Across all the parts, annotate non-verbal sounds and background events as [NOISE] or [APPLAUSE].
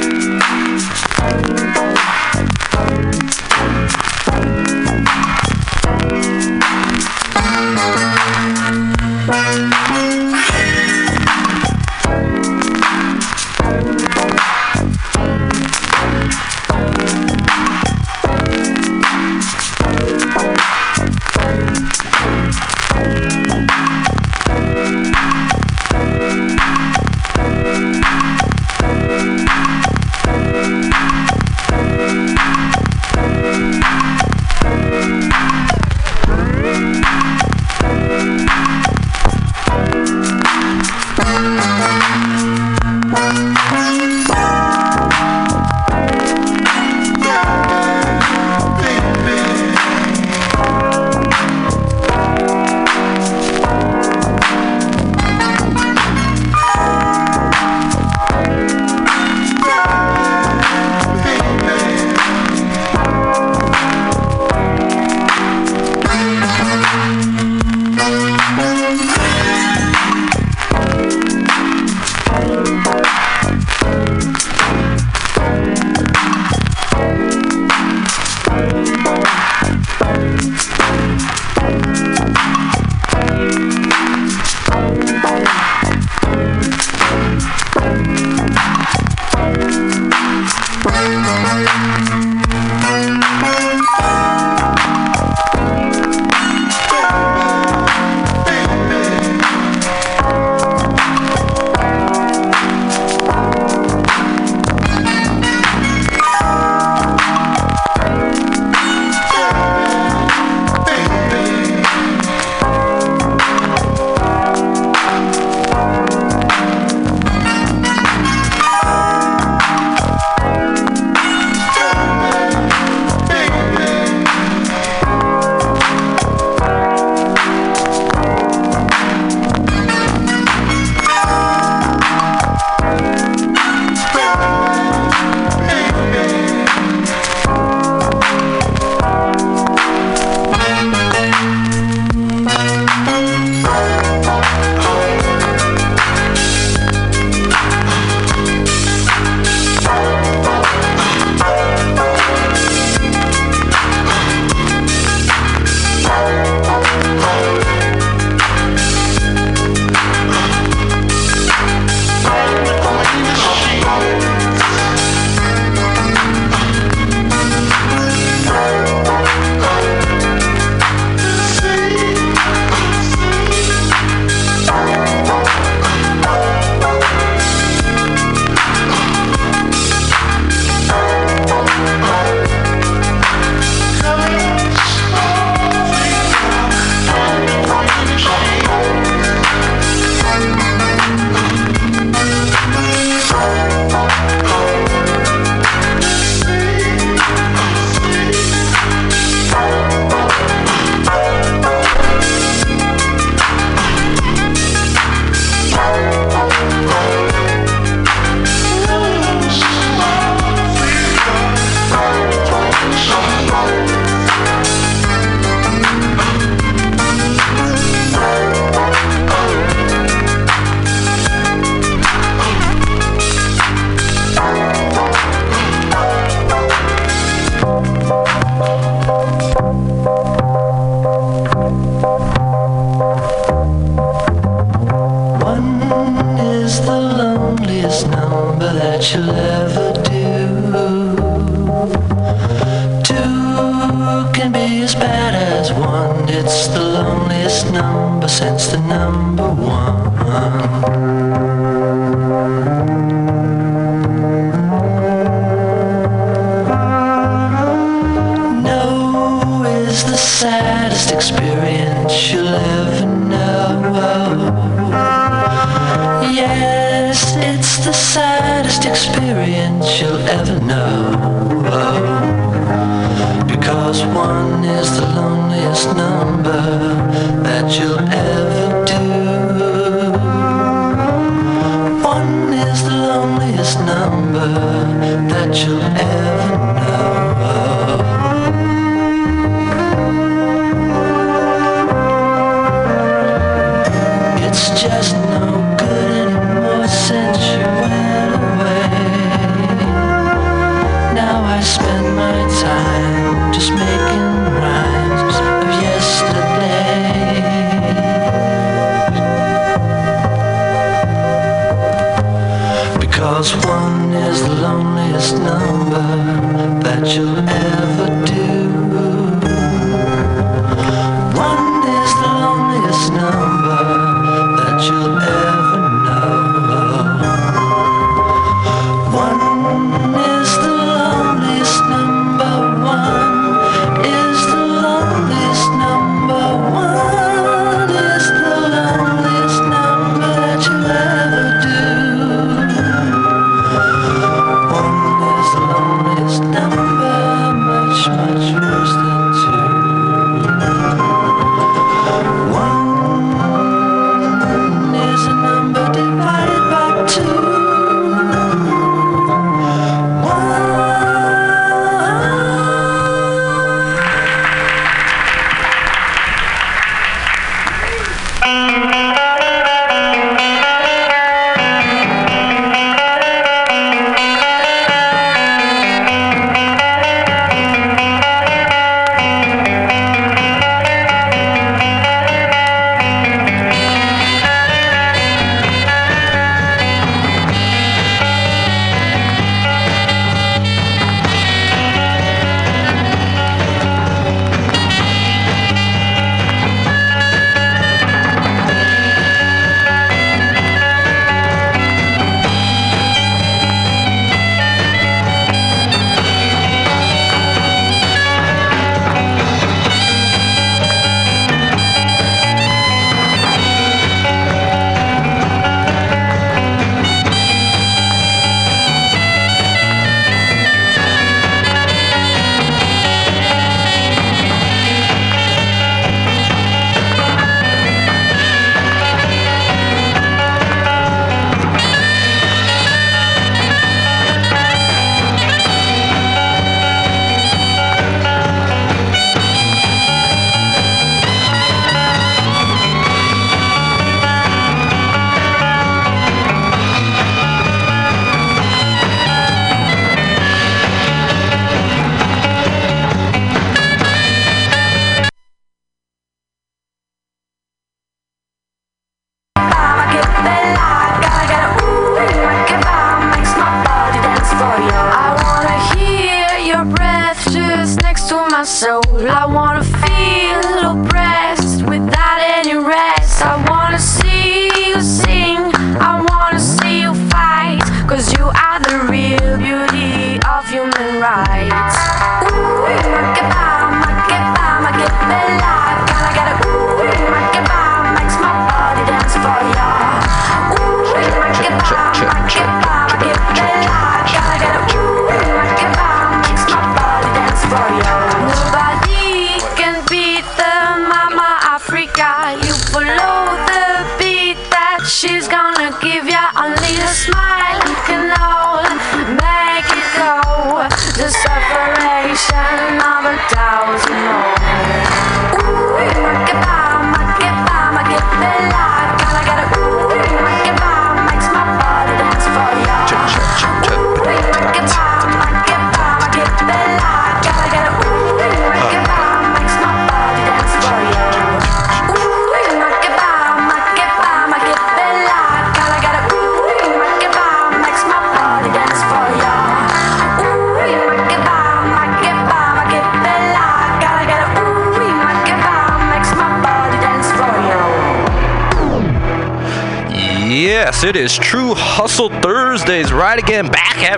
just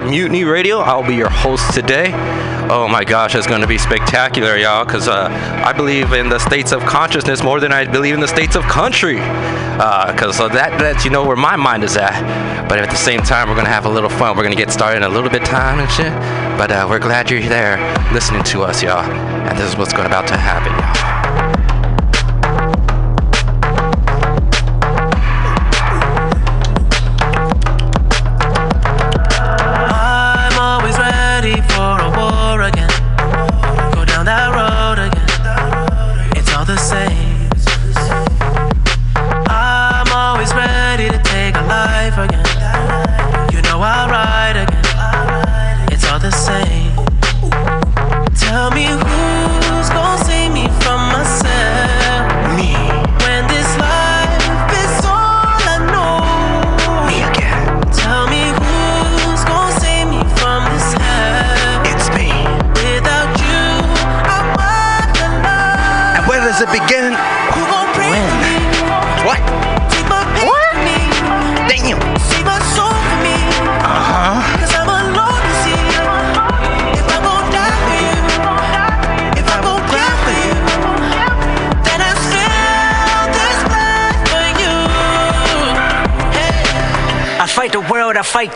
Mutiny Radio. I'll be your host today. Oh my gosh, it's going to be spectacular, y'all, because uh, I believe in the states of consciousness more than I believe in the states of country. Because uh, that lets you know where my mind is at. But at the same time, we're going to have a little fun. We're going to get started in a little bit time and shit. But uh, we're glad you're there listening to us, y'all. And this is what's going about to happen, y'all.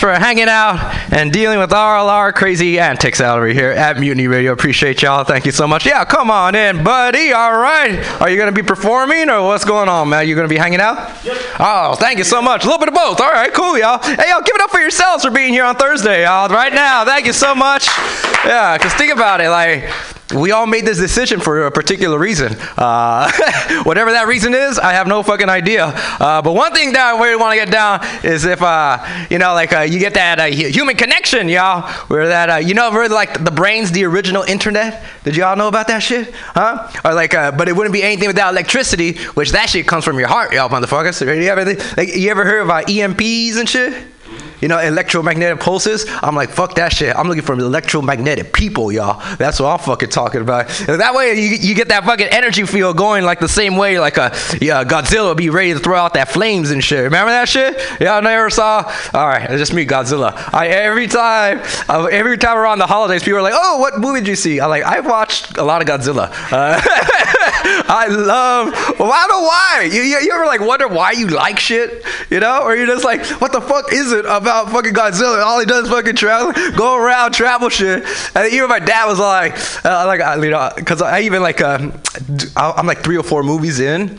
For hanging out and dealing with all our crazy antics out over here at Mutiny Radio. Appreciate y'all. Thank you so much. Yeah, come on in, buddy. All right. Are you going to be performing or what's going on, man? You going to be hanging out? Yep. Oh, thank you so much. A little bit of both. All right, cool, y'all. Hey, y'all, give it up for yourselves for being here on Thursday, y'all. Right now. Thank you so much. Yeah, because think about it. Like, we all made this decision for a particular reason. Uh, [LAUGHS] whatever that reason is, I have no fucking idea. Uh, but one thing that I really want to get down is if, uh, you know, like uh, you get that uh, human connection, y'all, where that, uh, you know, really like the brain's the original internet. Did y'all know about that shit? Huh? Or like, but it wouldn't be anything without electricity, which that shit comes from your heart, y'all motherfuckers. You ever, like, you ever heard about EMPs and shit? You know, electromagnetic pulses. I'm like, fuck that shit. I'm looking for electromagnetic people, y'all. That's what I'm fucking talking about. And that way, you, you get that fucking energy field going like the same way, like a yeah, Godzilla would be ready to throw out that flames and shit. Remember that shit? Y'all never saw? All right, it's just me, Godzilla. I every time, uh, every time around the holidays, people are like, oh, what movie did you see? I'm like, I watched a lot of Godzilla. Uh, [LAUGHS] I love. Well, I don't know why. You, you, you ever like wonder why you like shit, you know, or you're just like, what the fuck is it about fucking Godzilla? All he does is fucking travel, go around, travel shit. And even my dad was like, uh, like uh, you know, because I even like, um, I'm like three or four movies in.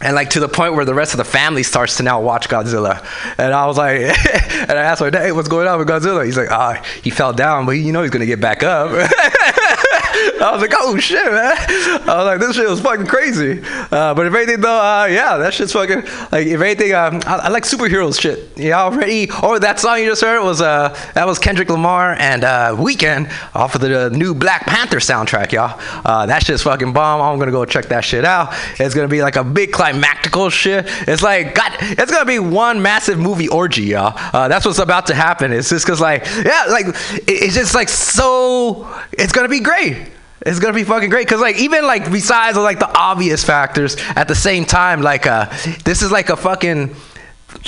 And like to the point where the rest of the family starts to now watch Godzilla, and I was like, [LAUGHS] and I asked my dad, hey, "What's going on with Godzilla?" He's like, "Ah, he fell down, but you know he's gonna get back up." [LAUGHS] I was like, oh shit, man. [LAUGHS] I was like, this shit was fucking crazy. Uh, but if anything, though, uh, yeah, that shit's fucking, like, if anything, um, I, I like superheroes shit. Yeah, already. Oh, that song you just heard was, uh, that was Kendrick Lamar and uh, Weeknd off of the new Black Panther soundtrack, y'all. Uh, that shit's fucking bomb. I'm gonna go check that shit out. It's gonna be like a big climactical shit. It's like, God, it's gonna be one massive movie orgy, y'all. Uh, that's what's about to happen. It's just cause, like, yeah, like, it, it's just like so, it's gonna be great. It's gonna be fucking great. Because like even like besides like the obvious factors at the same time like uh this is like a fucking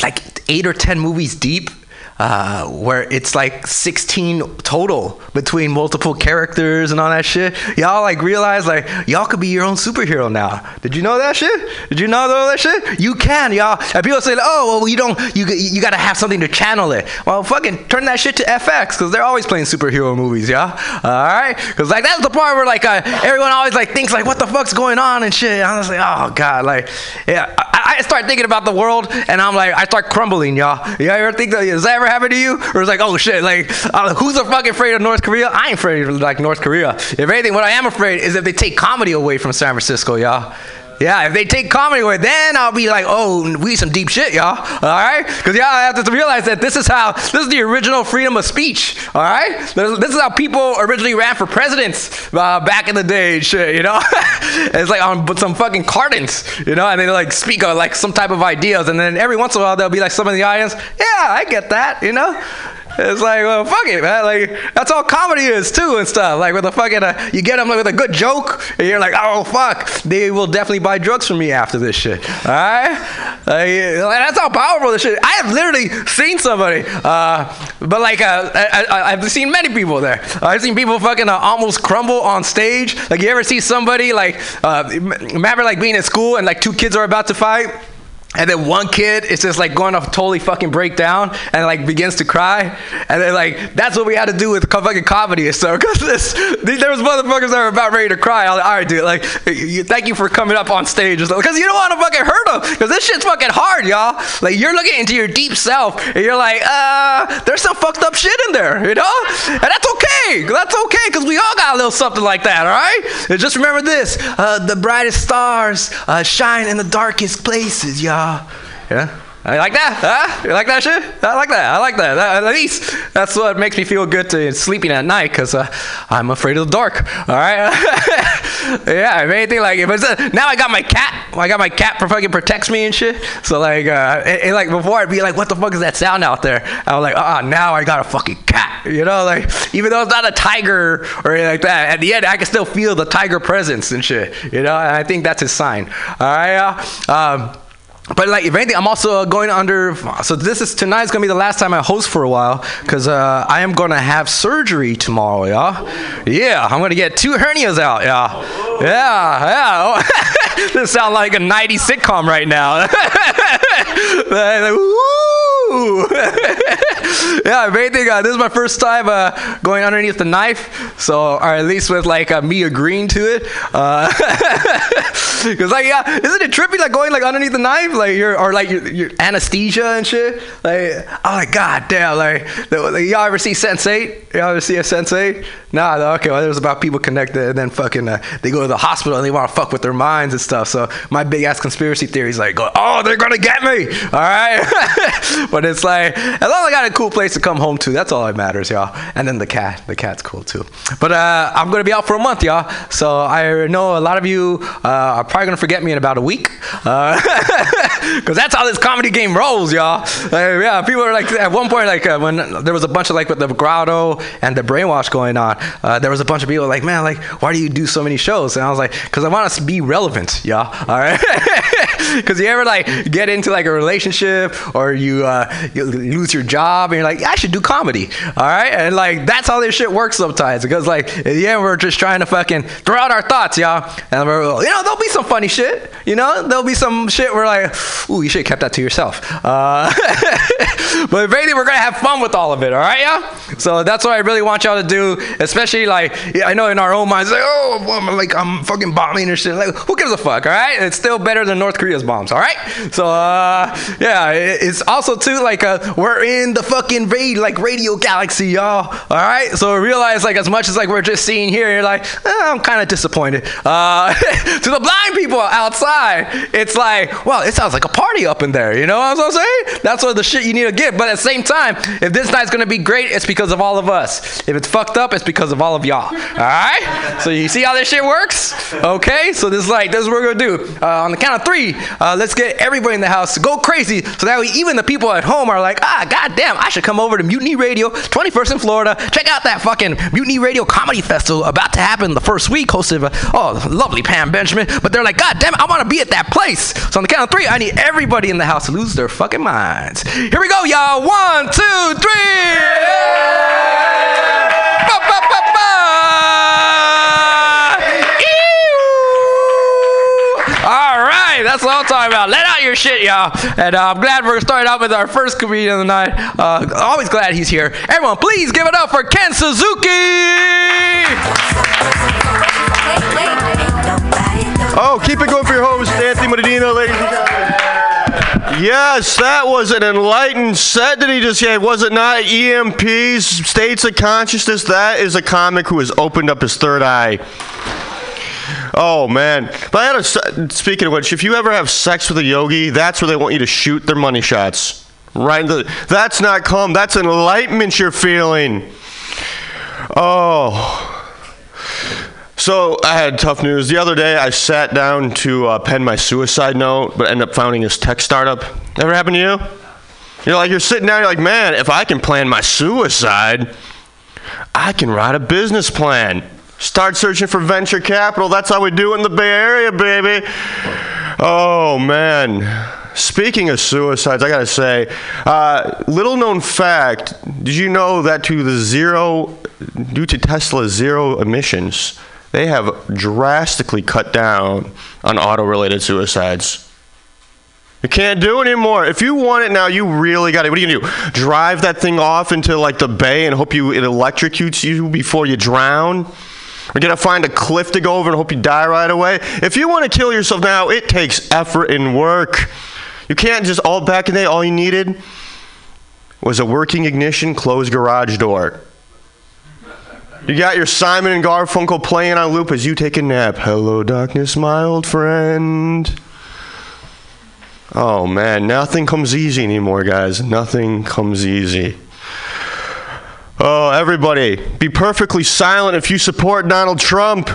like eight or ten movies deep uh, where it's like 16 total between multiple characters and all that shit. Y'all like realize like y'all could be your own superhero now. Did you know that shit? Did you know that shit? You can, y'all. And people say, oh, well, you don't. You you gotta have something to channel it. Well, fucking turn that shit to FX because they're always playing superhero movies, y'all. All right, because like that's the part where like uh, everyone always like thinks like what the fuck's going on and shit. I'm like, oh god, like yeah. I, I start thinking about the world and I'm like, I start crumbling, y'all. You ever think that? That ever happen to you? Or it's like, oh shit, like uh, who's fucking afraid of North Korea? I ain't afraid of like North Korea. If anything, what I am afraid is if they take comedy away from San Francisco, y'all. Yeah, if they take comedy away, then I'll be like, oh, we some deep shit, y'all. All right? Because y'all have to realize that this is how, this is the original freedom of speech. All right? This, is how people originally ran for presidents uh, back in the day and shit, you know? [LAUGHS] it's like on some fucking cartons, you know? And they like speak of like some type of ideas. And then every once in a while, there'll be like some in the audience, yeah, I get that, you know? It's like, well, fuck it, man. Like that's all comedy is too and stuff. Like with a fucking, uh, you get them with a good joke, and you're like, oh fuck, they will definitely buy drugs from me after this shit. All right, like, that's how powerful this shit. I have literally seen somebody, uh, but like, uh, I, I've seen many people there. I've seen people fucking uh, almost crumble on stage. Like you ever see somebody like, uh, remember like being in school and like two kids are about to fight. And then one kid is just like going to totally fucking break down and like begins to cry. And then like that's what we had to do with fucking comedy [LAUGHS] stuff. Cause this, there was motherfuckers that were about ready to cry. I was like, all right, dude, like thank you for coming up on stage. Because you don't want to fucking hurt them. Because this shit's fucking hard, y'all. Like you're looking into your deep self and you're like, uh, there's some fucked up shit in there, you know? And that's okay. That's okay because we all got a little something like that, all right? And just remember this uh, the brightest stars uh, shine in the darkest places, y'all. Yeah. I like that, huh? You like that shit? I like that. I like that. that at least that's what makes me feel good to sleeping at night, cause uh, I'm afraid of the dark. All right. [LAUGHS] yeah. If anything, like if it's now I got my cat. I got my cat for fucking protects me and shit. So like, uh, and, and like before I'd be like, what the fuck is that sound out there? I was like, ah, now I got a fucking cat. You know, like even though it's not a tiger or anything like that, at the end I can still feel the tiger presence and shit. You know, and I think that's his sign. All right. Um, but like if anything i'm also going under so this is tonight's gonna be the last time i host for a while because uh, i am gonna have surgery tomorrow y'all. Yeah i'm gonna get two hernias out y'all. Yeah yeah. [LAUGHS] This sounds like a 90s sitcom right now. [LAUGHS] Like! [LAUGHS] [LAUGHS] yeah, if anything, uh, this is my first time uh, going underneath the knife, so or at least with like uh, me agreeing to it. [LAUGHS] Because like, yeah, isn't it trippy like going like underneath the knife, like you're or like your, your anesthesia and shit? Like, oh my god, damn! Like, like, y'all ever see Sense8? Y'all ever see a Sense8? Nah, no, okay. Well, it was about people connected, and then fucking uh, they go to the hospital and they want to fuck with their minds and stuff. So my big ass conspiracy theory is like, oh, they're gonna get me, all right? [LAUGHS] but it's like, as long as I got a cool place to come home to, that's all that matters, y'all. And then the cat, the cat's cool too. But uh, I'm gonna be out for a month, y'all. So I know a lot of you uh, are probably gonna forget me in about a week, [LAUGHS] because that's how this comedy game rolls, y'all. Yeah, people are like at one point, like uh, when there was a bunch of like with the grotto and the brainwash going on, uh, there was a bunch of people like, man, like why do you do so many shows? And I was like, because I want us to be relevant, y'all. [LAUGHS] All right. [LAUGHS] Because you ever like get into like a relationship or you, uh, you lose your job you're like, I should do comedy. All right. And like that's how this shit works sometimes. Because like, yeah, we're just trying to fucking throw out our thoughts, y'all. And we're, you know, there'll be some funny shit. You know, there'll be some shit where like, ooh, you should have kept that to yourself. Uh, [LAUGHS] but anything, we're gonna have fun with all of it. All right, yeah. So that's what I really want y'all to do. Especially like, I know in our own minds, like, oh, I'm like I'm fucking bombing or shit. Like, who gives a fuck? All right. It's still better than North Korea's bombs. All right. So uh, yeah, it's also too like uh, we're in the fucking radio, like radio galaxy, y'all. All right. So realize like as much as like we're just seeing here, you're like, eh, I'm kind of disappointed. Uh, [LAUGHS] to the blind people outside, it's like, well, it sounds like a party up in there. You know what I'm saying? That's what the shit you need to get. But at the same time, if this night's gonna be great, it's because of all of us. If it's fucked up, it's because of all of y'all. All right. So you see how this shit works? Okay. So this is like this is what we're gonna do. Uh, on the count of three, uh, let's get everybody in the house to go crazy, so that way even the people at home are like, ah, goddamn, I should come over to Mutiny Radio, 21st in Florida. Check out that fucking Mutiny Radio Comedy Festival about to happen the first week, hosted by oh lovely Pam Benjamin. But they're like, God damn it, I want to be at that place. So on the count of three, I need everybody in the house to lose their fucking minds. Here we go, y'all. One, two, three. Ba, ba, ba, ba. Ew. All right, that's what I'm Let out your shit, y'all. And uh, I'm glad we're starting out with our first comedian of the night. Uh, always glad he's here. Everyone, please give it up for Ken Suzuki. Oh, keep it going for your host, Anthony Medina, ladies and gentlemen. Yes, that was an enlightened set that he just had. Was it not? EMPs, states of consciousness. That is a comic who has opened up his third eye. Oh man! But I had a speaking of which, if you ever have sex with a yogi, that's where they want you to shoot their money shots. Right? the- that's not calm. That's enlightenment you're feeling. Oh. So I had tough news. The other day, I sat down to uh, pen my suicide note, but ended up founding this tech startup. Ever happened to you? You're like, you're sitting down, you're like, man, if I can plan my suicide, I can write a business plan. Start searching for venture capital. That's how we do in the Bay Area, baby. Oh, man. Speaking of suicides, I gotta say, uh, little known fact did you know that to the zero, due to Tesla's zero emissions, they have drastically cut down on auto related suicides? You can't do it anymore. If you want it now, you really got it. What are you gonna do? Drive that thing off into like the bay and hope you it electrocutes you before you drown? Or gonna find a cliff to go over and hope you die right away? If you want to kill yourself now, it takes effort and work. You can't just all back in the day. All you needed was a working ignition, closed garage door. You got your Simon and Garfunkel playing on loop as you take a nap. Hello, darkness, my old friend. Oh man, nothing comes easy anymore, guys. Nothing comes easy. Oh, everybody, be perfectly silent if you support Donald Trump.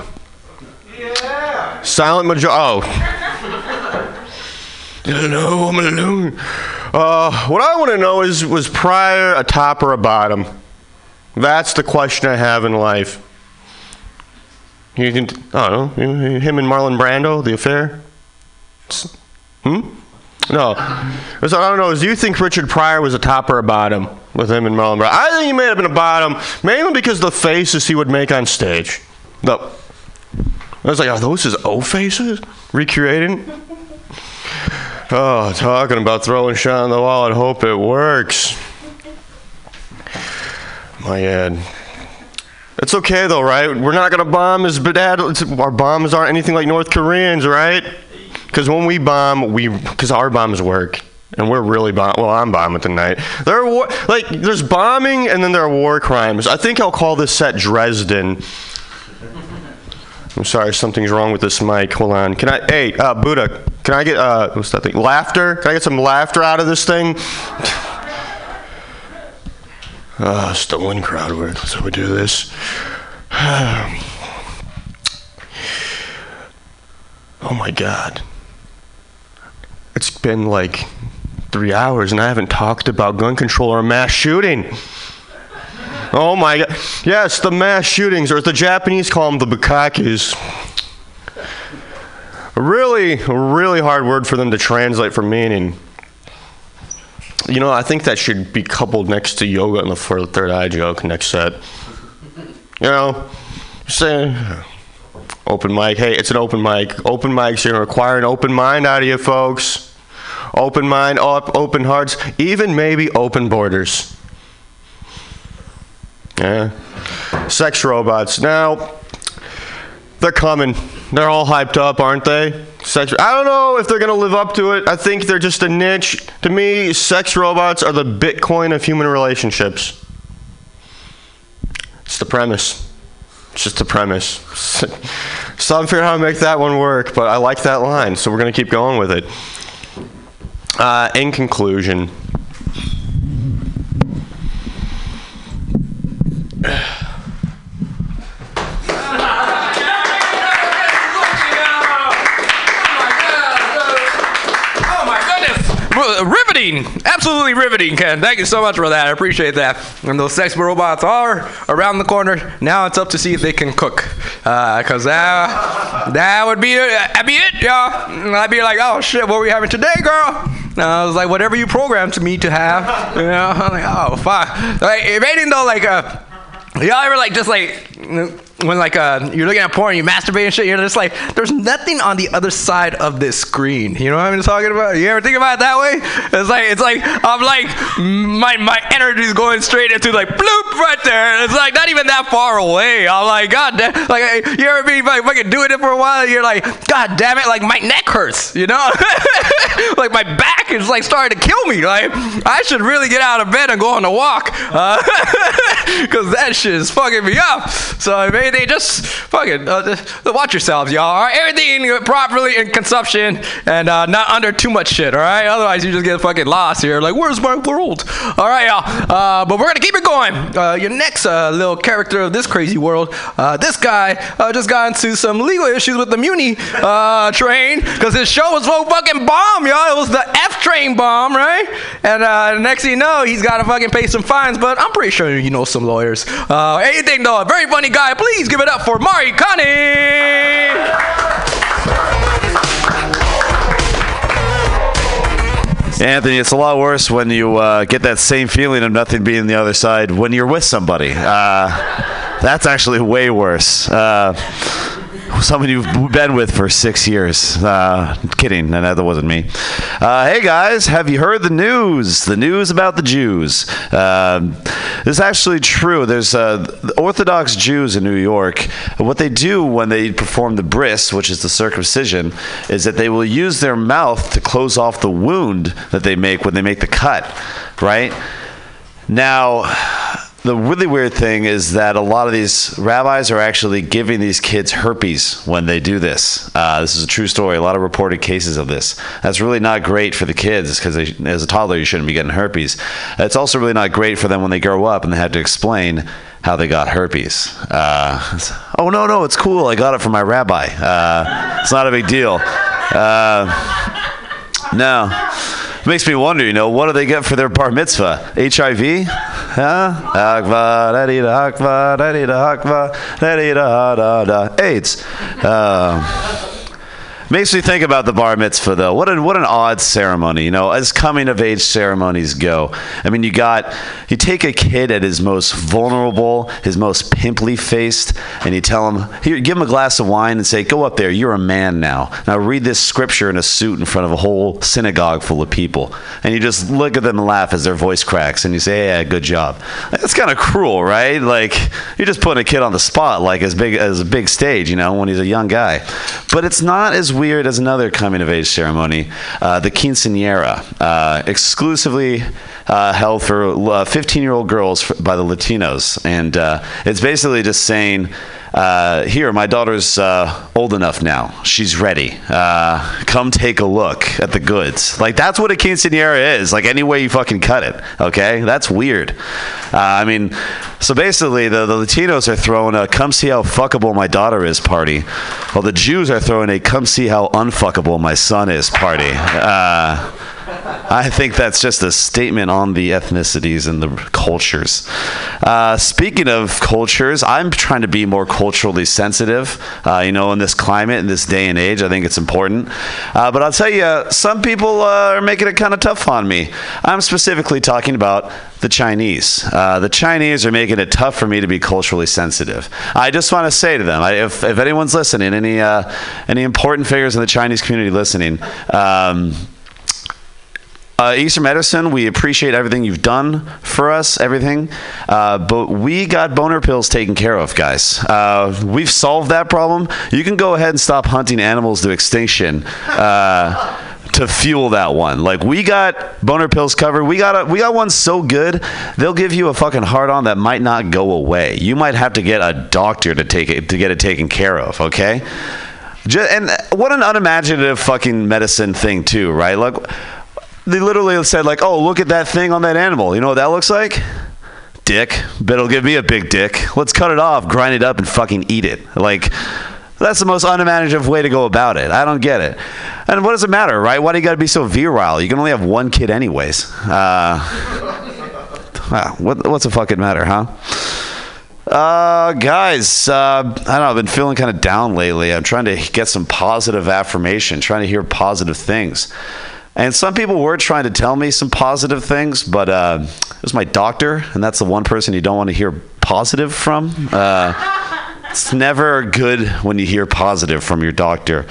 Yeah. Silent majority. Oh. [LAUGHS] Hello, I'm alone. Uh, what I want to know is was Pryor a top or a bottom? That's the question I have in life. You can, I don't know, him and Marlon Brando, the affair? Hmm? No. So I don't know. Do you think Richard Pryor was a top or a bottom with him and Brando? I think he may have been a bottom, mainly because the faces he would make on stage. The, I was like, are those his O faces? Recreating? [LAUGHS] Oh, talking about throwing shot on the wall and hope it works. My head. It's okay though, right? We're not gonna bomb as bad. Our bombs aren't anything like North Koreans, right? Because when we bomb, we because our bombs work, and we're really bomb. Well, I'm bombing tonight. There are war, like there's bombing, and then there are war crimes. I think I'll call this set Dresden. I'm sorry, something's wrong with this mic. Hold on. Can I? Hey, uh, Buddha, can I get uh, what's that thing? Laughter? Can I get some laughter out of this thing? [SIGHS] Ah, stolen crowd work. How we do this. [SIGHS] Oh my God. It's been like three hours and I haven't talked about gun control or mass shooting. Oh my God. Yes, the mass shootings, or as the Japanese call them, the bukakis. A really, really hard word for them to translate for meaning. You know, I think that should be coupled next to yoga and the third eye joke next set. You know, saying open mic. Hey, it's an open mic. Open mics here require an open mind out of you folks. Open mind, op- open hearts, even maybe open borders. Yeah. Sex robots. Now, they're coming. They're all hyped up, aren't they? Sex. I don't know if they're gonna live up to it. I think they're just a niche. To me, sex robots are the Bitcoin of human relationships. It's the premise. It's just the premise. so I'm figuring out how to make that one work, but I like that line, so we're gonna keep going with it. Uh, in conclusion. Riveting! Absolutely riveting, Ken. Thank you so much for that. I appreciate that. And those sex robots are around the corner. Now it's up to see if they can cook. Because that, that would be, that'd be it, y'all. I'd be like, oh shit, what are we having today, girl? And I was like, whatever you programmed me to have. You know, [LAUGHS] I'm like, oh, fuck. Like, anything, though, like, uh, Y'all ever like just like when like uh you're looking at porn, you masturbate and shit, you're just like, there's nothing on the other side of this screen. You know what I'm talking about? You ever think about it that way? It's like it's like I'm like my my energy's going straight into like bloop right there. It's like not even that far away. I'm like, God damn like you ever be like fucking doing it for a while, you're like, God damn it, like my neck hurts, you know? [LAUGHS] like my back is like starting to kill me. Like I should really get out of bed and go on a walk. Uh, [LAUGHS] Cause that shit is fucking me up. So if anything, just fucking uh, just watch yourselves, y'all. All right, everything properly in consumption and uh, not under too much shit. All right, otherwise you just get fucking lost here. Like, where's my world? All right, y'all. Uh, but we're gonna keep it going. Uh, your next uh, little character of this crazy world. Uh, this guy uh, just got into some legal issues with the Muni uh, train because his show was so fucking bomb, y'all. It was the F train bomb, right? And uh, next thing you know, he's got to fucking pay some fines. But I'm pretty sure you know some lawyers. Uh, anything though, very funny guy. Please give it up for Mari Connie. Anthony, it's a lot worse when you uh, get that same feeling of nothing being the other side when you're with somebody. Uh, that's actually way worse. Uh, [LAUGHS] someone you've been with for six years. Uh, kidding, and that wasn't me. Uh, hey guys, have you heard the news? The news about the Jews. Um this is actually true. There's uh, Orthodox Jews in New York. What they do when they perform the bris, which is the circumcision, is that they will use their mouth to close off the wound that they make when they make the cut. Right now the really weird thing is that a lot of these rabbis are actually giving these kids herpes when they do this. Uh, this is a true story. A lot of reported cases of this. That's really not great for the kids because as a toddler you shouldn't be getting herpes. It's also really not great for them when they grow up and they have to explain how they got herpes. Uh, oh no no, it's cool. I got it from my rabbi. Uh, it's not a big deal. Uh, no. It makes me wonder, you know, what do they get for their bar mitzvah? HIV? Huh? Akva, da da akva, da da akva, da da da da. AIDS. Uh, Makes me think about the bar mitzvah, though. What an what an odd ceremony, you know, as coming of age ceremonies go. I mean, you got you take a kid at his most vulnerable, his most pimply faced, and you tell him, here, give him a glass of wine and say, go up there, you're a man now. Now read this scripture in a suit in front of a whole synagogue full of people, and you just look at them and laugh as their voice cracks, and you say, yeah, good job. That's kind of cruel, right? Like you're just putting a kid on the spot, like as big as a big stage, you know, when he's a young guy. But it's not as weird as another coming of age ceremony, uh, the quinceanera, uh, exclusively uh, held for 15 year old girls by the Latinos. And uh, it's basically just saying, uh, here, my daughter's uh, old enough now. She's ready. Uh, come take a look at the goods. Like, that's what a quinceanera is. Like, any way you fucking cut it. Okay? That's weird. Uh, I mean, so basically, the, the Latinos are throwing a come see how fuckable my daughter is party, while the Jews are throwing a come see how unfuckable my son is party. I think that's just a statement on the ethnicities and the cultures. Uh, speaking of cultures, I'm trying to be more culturally sensitive. Uh, you know, in this climate, in this day and age, I think it's important. Uh, but I'll tell you, some people uh, are making it kind of tough on me. I'm specifically talking about the Chinese. Uh, the Chinese are making it tough for me to be culturally sensitive. I just want to say to them, I, if, if anyone's listening, any uh, any important figures in the Chinese community listening. Um, uh, Eastern Medicine, we appreciate everything you've done for us, everything. Uh, but we got boner pills taken care of, guys. Uh, we've solved that problem. You can go ahead and stop hunting animals to extinction. Uh, to fuel that one, like we got boner pills covered. We got a, we got one so good, they'll give you a fucking hard on that might not go away. You might have to get a doctor to take it to get it taken care of. Okay, Ju- and what an unimaginative fucking medicine thing too, right? Like they literally said like, "Oh, look at that thing on that animal. You know what that looks like?" Dick. Bet it'll give me a big dick. Let's cut it off, grind it up, and fucking eat it. Like, that's the most unimaginative way to go about it. I don't get it. And what does it matter, right? Why do you got to be so virile? You can only have one kid, anyways. Uh, wow, what, what's the fucking matter, huh? Uh, guys, uh, I don't know. I've been feeling kind of down lately. I'm trying to get some positive affirmation, trying to hear positive things. And some people were trying to tell me some positive things, but uh, it was my doctor, and that's the one person you don't want to hear positive from. Uh, it's never good when you hear positive from your doctor.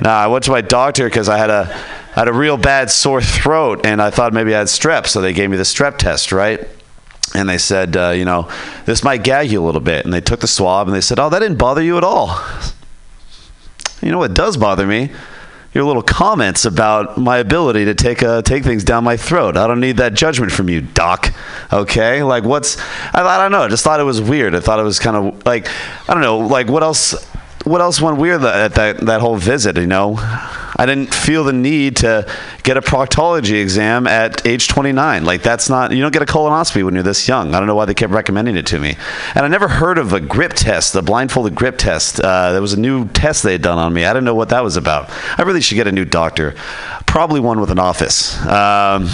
Now, I went to my doctor because I had a had a real bad sore throat, and I thought maybe I had strep, so they gave me the strep test, right? And they said, uh, you know, this might gag you a little bit. And they took the swab, and they said, oh, that didn't bother you at all. You know what does bother me? Your little comments about my ability to take uh, take things down my throat. I don't need that judgment from you, Doc. Okay, like what's? I, I don't know. I just thought it was weird. I thought it was kind of like I don't know. Like what else? What else went weird at that that whole visit? You know, I didn't feel the need to get a proctology exam at age 29. Like that's not you don't get a colonoscopy when you're this young. I don't know why they kept recommending it to me. And I never heard of a grip test, the blindfolded grip test. Uh, there was a new test they had done on me. I didn't know what that was about. I really should get a new doctor. probably one with an office. Um,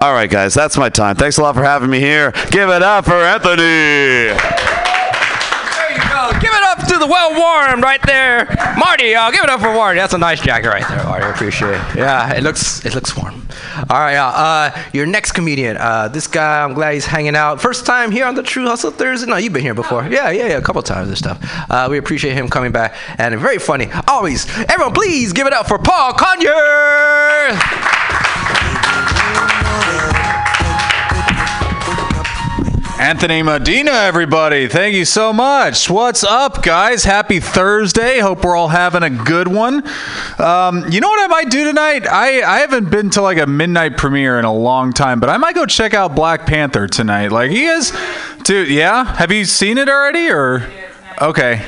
all right, guys, that's my time. Thanks a lot for having me here. Give it up for Anthony. To the well warmed right there, Marty. Uh, give it up for Marty. That's a nice jacket right there, Marty. I appreciate it. Yeah, it looks it looks warm. All right, uh, uh, your next comedian. Uh, this guy, I'm glad he's hanging out. First time here on the True Hustle Thursday. No, you've been here before. Yeah, yeah, yeah, a couple times and stuff. Uh, we appreciate him coming back and very funny. Always. Everyone, please give it up for Paul Conyers. Anthony Medina, everybody. Thank you so much. What's up, guys? Happy Thursday. Hope we're all having a good one. Um, you know what I might do tonight? I, I haven't been to like a midnight premiere in a long time, but I might go check out Black Panther tonight. Like, he is, dude, yeah? Have you seen it already or? Okay.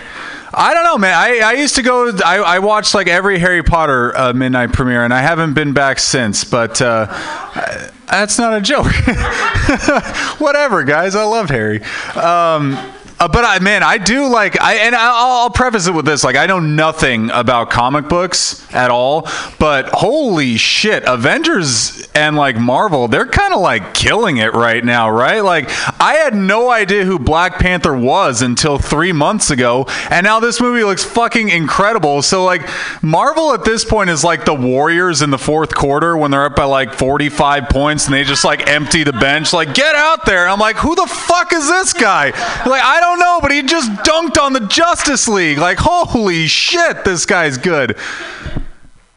I don't know, man. I, I used to go. I, I watched like every Harry Potter uh, midnight premiere, and I haven't been back since. But uh, I- that's not a joke. [LAUGHS] Whatever, guys. I love Harry. Um, uh, but I, man, I do like I, and I'll, I'll preface it with this: like, I know nothing about comic books at all, but holy shit, Avengers and like Marvel, they're kind of like killing it right now, right? Like, I had no idea who Black Panther was until three months ago, and now this movie looks fucking incredible. So, like, Marvel at this point is like the Warriors in the fourth quarter when they're up by like 45 points and they just like empty the bench, like, get out there. I'm like, who the fuck is this guy? Like, I don't know, but he just dunked on the Justice League. Like, holy shit, this guy's good.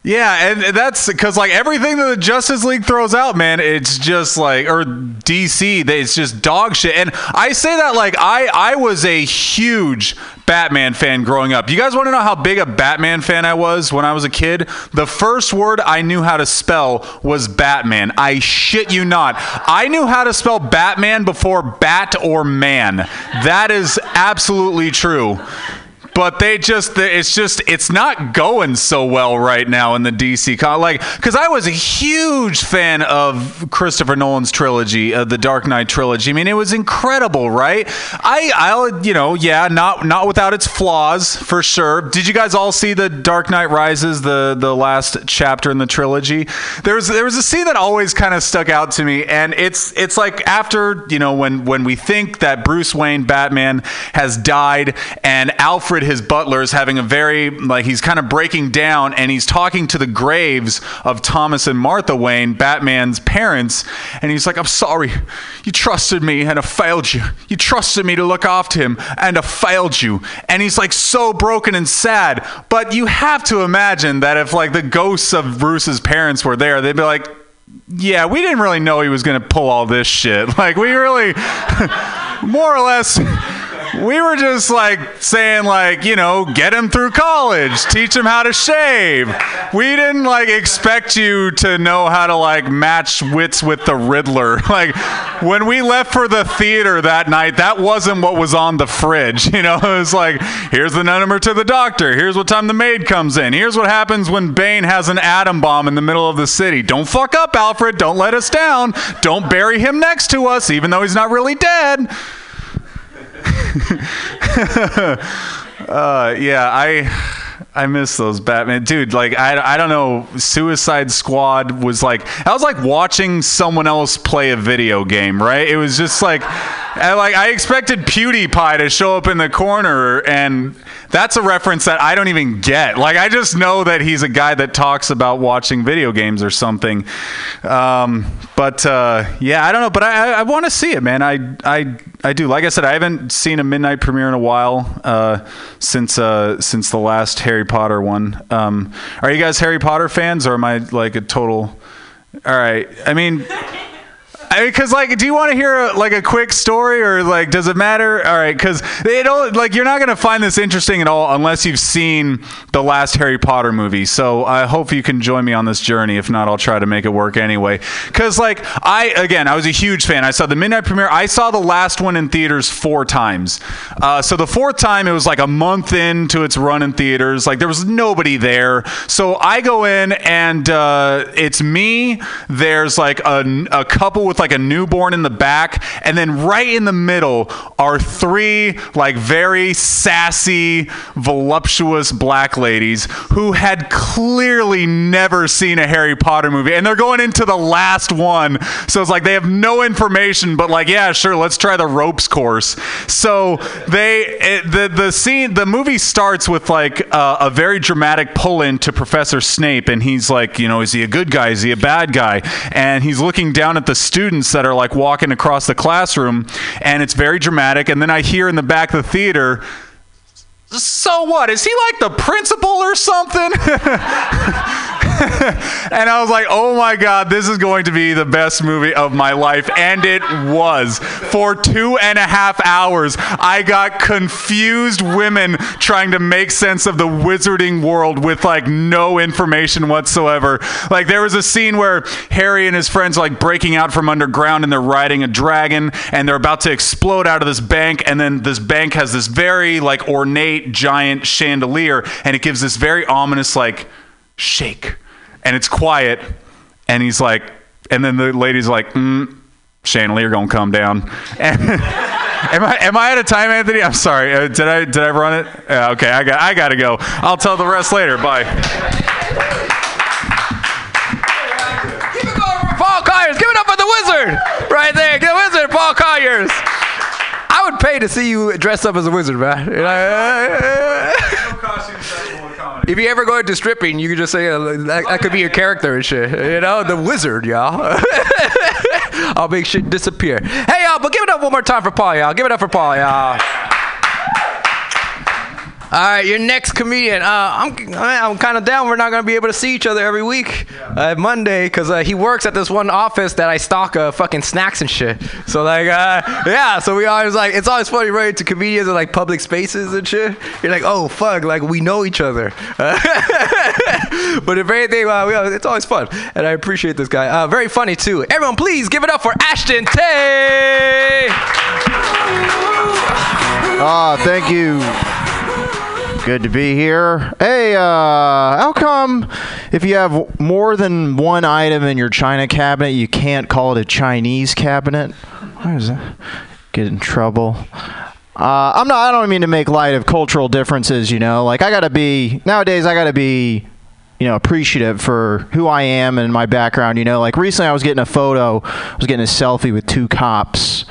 Yeah, and that's because like everything that the Justice League throws out, man, it's just like or DC, it's just dog shit. And I say that like I I was a huge Batman fan growing up. You guys want to know how big a Batman fan I was when I was a kid? The first word I knew how to spell was Batman. I shit you not. I knew how to spell Batman before bat or man. That is absolutely true but they just it's just it's not going so well right now in the DC co- like cuz I was a huge fan of Christopher Nolan's trilogy uh, the Dark Knight trilogy. I mean it was incredible right? I I'll you know yeah not not without its flaws for sure. Did you guys all see the Dark Knight Rises the the last chapter in the trilogy? There was there was a scene that always kind of stuck out to me and it's it's like after you know when when we think that Bruce Wayne Batman has died and Alfred his butler is having a very like he's kind of breaking down and he's talking to the graves of Thomas and Martha Wayne Batman's parents and he's like I'm sorry. You trusted me and I failed you. You trusted me to look after him and I failed you. And he's like so broken and sad. But you have to imagine that if like the ghosts of Bruce's parents were there they'd be like yeah, we didn't really know he was going to pull all this shit. [LAUGHS] Like, we really, [LAUGHS] more or less, we were just like saying, like, you know, get him through college, teach him how to shave. We didn't like expect you to know how to like match wits with the Riddler. [LAUGHS] Like, when we left for the theater that night, that wasn't what was on the fridge. [LAUGHS] You know, it was like, here's the number to the doctor. Here's what time the maid comes in. Here's what happens when Bane has an atom bomb in the middle of the city. Don't fuck up, Alfred. Don't let us down. Don't bury him next to us, even though he's not really dead. [LAUGHS] uh, yeah, I. I miss those Batman, dude. Like I, I don't know. Suicide Squad was like I was like watching someone else play a video game, right? It was just like, like I expected PewDiePie to show up in the corner, and that's a reference that I don't even get. Like I just know that he's a guy that talks about watching video games or something. Um, but uh, yeah, I don't know. But I, I, I want to see it, man. I, I, I do. Like I said, I haven't seen a midnight premiere in a while uh, since uh, since the last Harry Potter one. Um, are you guys Harry Potter fans, or am I like a total? All right. I mean. Because like, do you want to hear a, like a quick story, or like, does it matter? All right, because they don't like you're not gonna find this interesting at all unless you've seen the last Harry Potter movie. So I hope you can join me on this journey. If not, I'll try to make it work anyway. Because like I again, I was a huge fan. I saw the midnight premiere. I saw the last one in theaters four times. Uh, so the fourth time, it was like a month into its run in theaters. Like there was nobody there. So I go in and uh, it's me. There's like a, a couple with like a newborn in the back, and then right in the middle are three like very sassy, voluptuous black ladies who had clearly never seen a Harry Potter movie, and they're going into the last one. So it's like they have no information, but like, yeah, sure, let's try the ropes course. So they it, the the scene the movie starts with like uh, a very dramatic pull in to Professor Snape, and he's like, you know, is he a good guy? Is he a bad guy? And he's looking down at the students that are like walking across the classroom, and it's very dramatic. And then I hear in the back of the theater. So what? Is he like the principal or something? [LAUGHS] [LAUGHS] and I was like, oh my God, this is going to be the best movie of my life. And it was. For two and a half hours, I got confused women trying to make sense of the wizarding world with like no information whatsoever. Like, there was a scene where Harry and his friends like breaking out from underground and they're riding a dragon and they're about to explode out of this bank. And then this bank has this very like ornate giant chandelier and it gives this very ominous like shake. And it's quiet. And he's like and then the lady's like mm, chandelier you're gonna come down. [LAUGHS] And am i am i out of time anthony? I'm sorry. Uh, did i did i run it? Uh, okay i got i gotta go. I'll tell the rest later. Bye. Keep it going for Paul Colliers. Give it up for the wizard. Right there. The wizard, Paul Colliers. I would pay to see you dress up as a wizard, man. If you ever go into stripping, you could just say uh, that, that could be your character and shit. You know, the wizard, y'all. [LAUGHS] I'll make shit disappear. Hey, y'all, but give it up one more time for Paul, y'all. Give it up for Paul, y'all. All right, your next comedian. Uh, I'm I'm kind of down. We're not gonna be able to see each other every week uh, Monday because uh, he works at this one office that I stock uh, fucking snacks and shit. So like, uh, yeah. So we always like it's always funny right to comedians in like public spaces and shit. You're like, oh fuck, like we know each other. [LAUGHS] but if anything, uh, we, it's always fun, and I appreciate this guy. Very funny too. Everyone, please give it up for Ashton Tay. Ah, thank you. Good to be here. Hey, uh, how come if you have more than one item in your china cabinet, you can't call it a Chinese cabinet? Why does that get in trouble? Uh, I'm not. I don't mean to make light of cultural differences. You know, like I gotta be nowadays. I gotta be you know appreciative for who I am and my background. You know, like recently I was getting a photo, I was getting a selfie with two cops,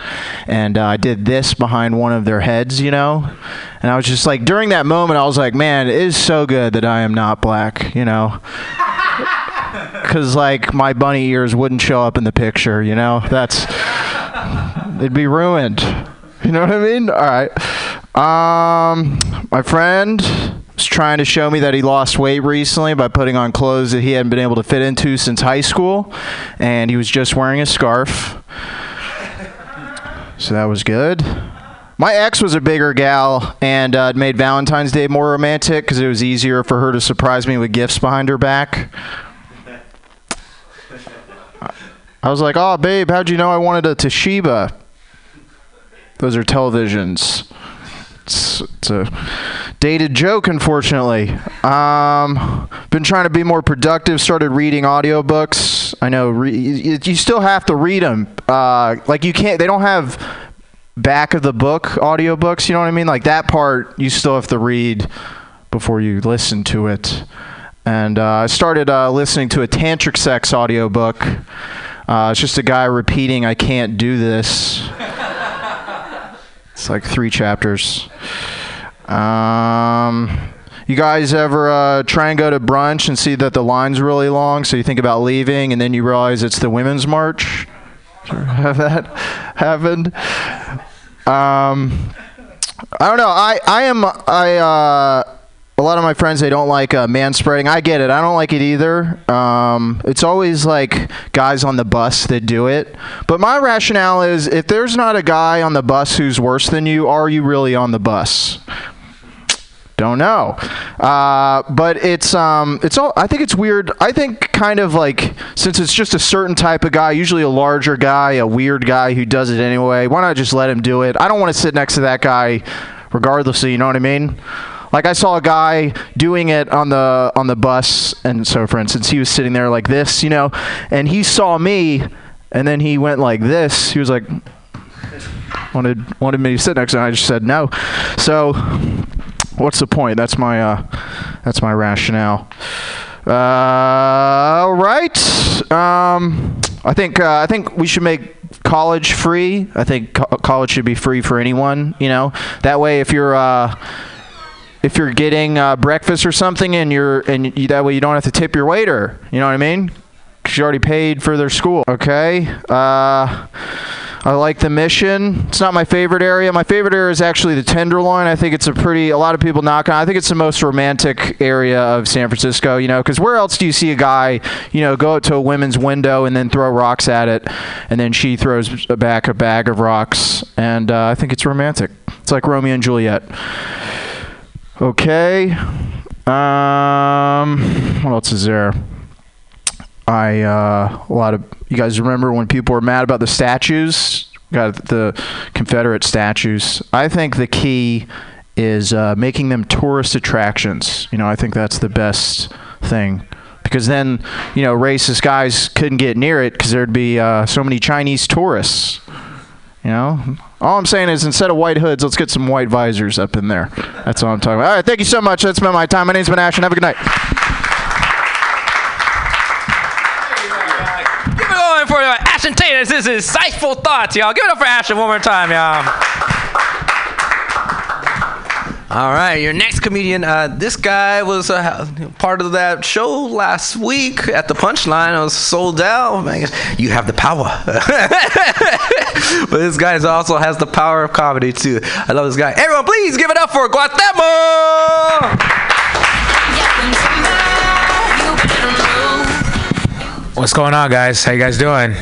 and uh, I did this behind one of their heads. You know, and I was just like during that moment I was like, man, it is so good that I am not black. You know. [LAUGHS] Because like my bunny ears wouldn't show up in the picture, you know. That's it'd be ruined. You know what I mean? All right. Um, my friend trying to show me that he lost weight recently by putting on clothes that he hadn't been able to fit into since high school, and he was just wearing a scarf. So that was good. My ex was a bigger gal and uh, it made Valentine's Day more romantic because it was easier for her to surprise me with gifts behind her back. I was like, "Oh, babe, how'd you know I wanted a Toshiba?" Those are televisions. It's, it's a dated joke, unfortunately. Um, been trying to be more productive. Started reading audiobooks. I know re- you, still have to read them. Uh, like you can't. They don't have back of the book audiobooks. You know what I mean? Like that part, you still have to read before you listen to it. And uh, I started uh, listening to a tantric sex audiobook. Uh, it's just a guy repeating, "I can't do this." [LAUGHS] It's like three chapters. Um, you guys ever uh, try and go to brunch and see that the line's really long, so you think about leaving, and then you realize it's the women's march? [LAUGHS] Have that happened? Um, I don't know. I I am I. Uh, a lot of my friends they don't like uh, man spreading. I get it. I don't like it either. Um, it's always like guys on the bus that do it. But my rationale is if there's not a guy on the bus who's worse than you, are you really on the bus? Don't know, uh, but it's um, it's all. I think it's weird. I think kind of like since it's just a certain type of guy, usually a larger guy, a weird guy who does it anyway. Why not just let him do it? I don't want to sit next to that guy, regardless. Of, you know what I mean? Like I saw a guy doing it on the on the bus, and so for instance, he was sitting there like this, you know, and he saw me, and then he went like this. He was like, wanted wanted me to sit next to him. I just said no. So, what's the point? That's my uh, that's my rationale. Uh, all right. Um, I think uh, I think we should make college free. I think co- college should be free for anyone. You know, that way if you're uh, if you're getting uh, breakfast or something and you're and you, that way you don't have to tip your waiter. You know what I mean? 'Cause you already paid for their school. Okay. Uh, I like the mission. It's not my favorite area. My favorite area is actually the Tenderloin. I think it's a pretty. A lot of people knock on. I think it's the most romantic area of San Francisco. You know, because where else do you see a guy, you know, go up to a women's window and then throw rocks at it, and then she throws back a bag of rocks, and uh, I think it's romantic. It's like Romeo and Juliet. Okay. Um, what else is there? I uh, a lot of you guys remember when people were mad about the statues, got the Confederate statues. I think the key is uh, making them tourist attractions. You know, I think that's the best thing because then you know racist guys couldn't get near it because there'd be uh, so many Chinese tourists. You know, all I'm saying is instead of white hoods, let's get some white visors up in there. That's all I'm talking about. All right, thank you so much. That's been my time. My name's Ben Ashton. Have a good night. Give it going for uh, Ashton Tatum. This is insightful thoughts, y'all. Give it up for Ashton one more time, y'all. All right, your next comedian. Uh, this guy was uh, part of that show last week at the Punchline. It was sold out. Man, you have the power. [LAUGHS] but this guy also has the power of comedy too. I love this guy. Everyone, please give it up for Guatemala. What's going on, guys? How you guys doing?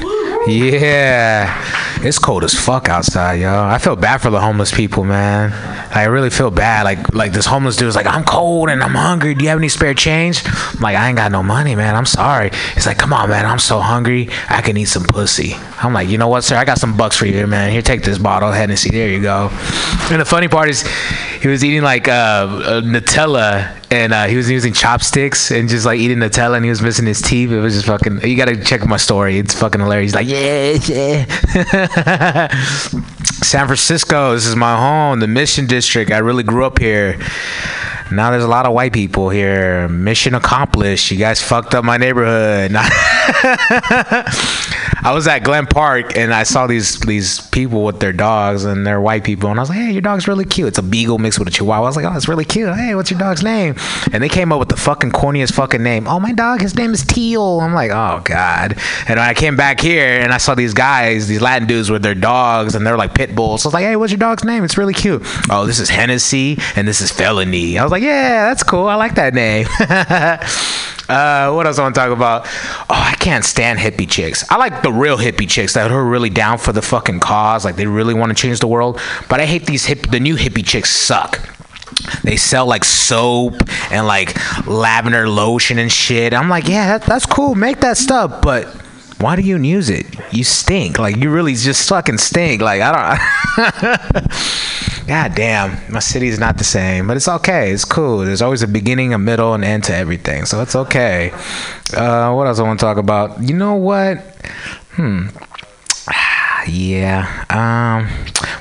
Yeah, it's cold as fuck outside, yo. I feel bad for the homeless people, man. I really feel bad. Like, like this homeless dude dude's like, I'm cold and I'm hungry. Do you have any spare change? I'm like, I ain't got no money, man. I'm sorry. He's like, Come on, man. I'm so hungry. I can eat some pussy. I'm like, you know what, sir? I got some bucks for you, man. Here, take this bottle Hennessy. There you go. And the funny part is, he was eating like uh, uh, Nutella and uh, he was using chopsticks and just like eating Nutella and he was missing his teeth. It was just fucking. You gotta check my story. It's fucking hilarious. He's like, yeah, yeah. [LAUGHS] [LAUGHS] San Francisco. This is my home, the Mission District. I really grew up here. Now there's a lot of white people here. Mission accomplished. You guys fucked up my neighborhood. [LAUGHS] I was at Glen Park and I saw these these people with their dogs and they're white people and I was like, hey, your dog's really cute. It's a beagle mixed with a chihuahua. I was like, oh, it's really cute. Hey, what's your dog's name? And they came up with the fucking corniest fucking name. Oh, my dog, his name is Teal. I'm like, oh god. And I came back here and I saw these guys, these Latin dudes with their dogs and they're like pit bulls. So I was like, hey, what's your dog's name? It's really cute. Oh, this is Hennessy and this is Felony. I was like, yeah, that's cool. I like that name. [LAUGHS] Uh, what else I want to talk about? Oh, I can't stand hippie chicks. I like the real hippie chicks that are really down for the fucking cause, like they really want to change the world. But I hate these hip. The new hippie chicks suck. They sell like soap and like lavender lotion and shit. I'm like, yeah, that, that's cool. Make that stuff, but why do you use it? You stink. Like you really just fucking stink. Like I don't. [LAUGHS] God damn, my city is not the same, but it's okay. It's cool. There's always a beginning, a middle, and end to everything, so it's okay. Uh, what else I want to talk about? You know what? Hmm. Yeah. Um,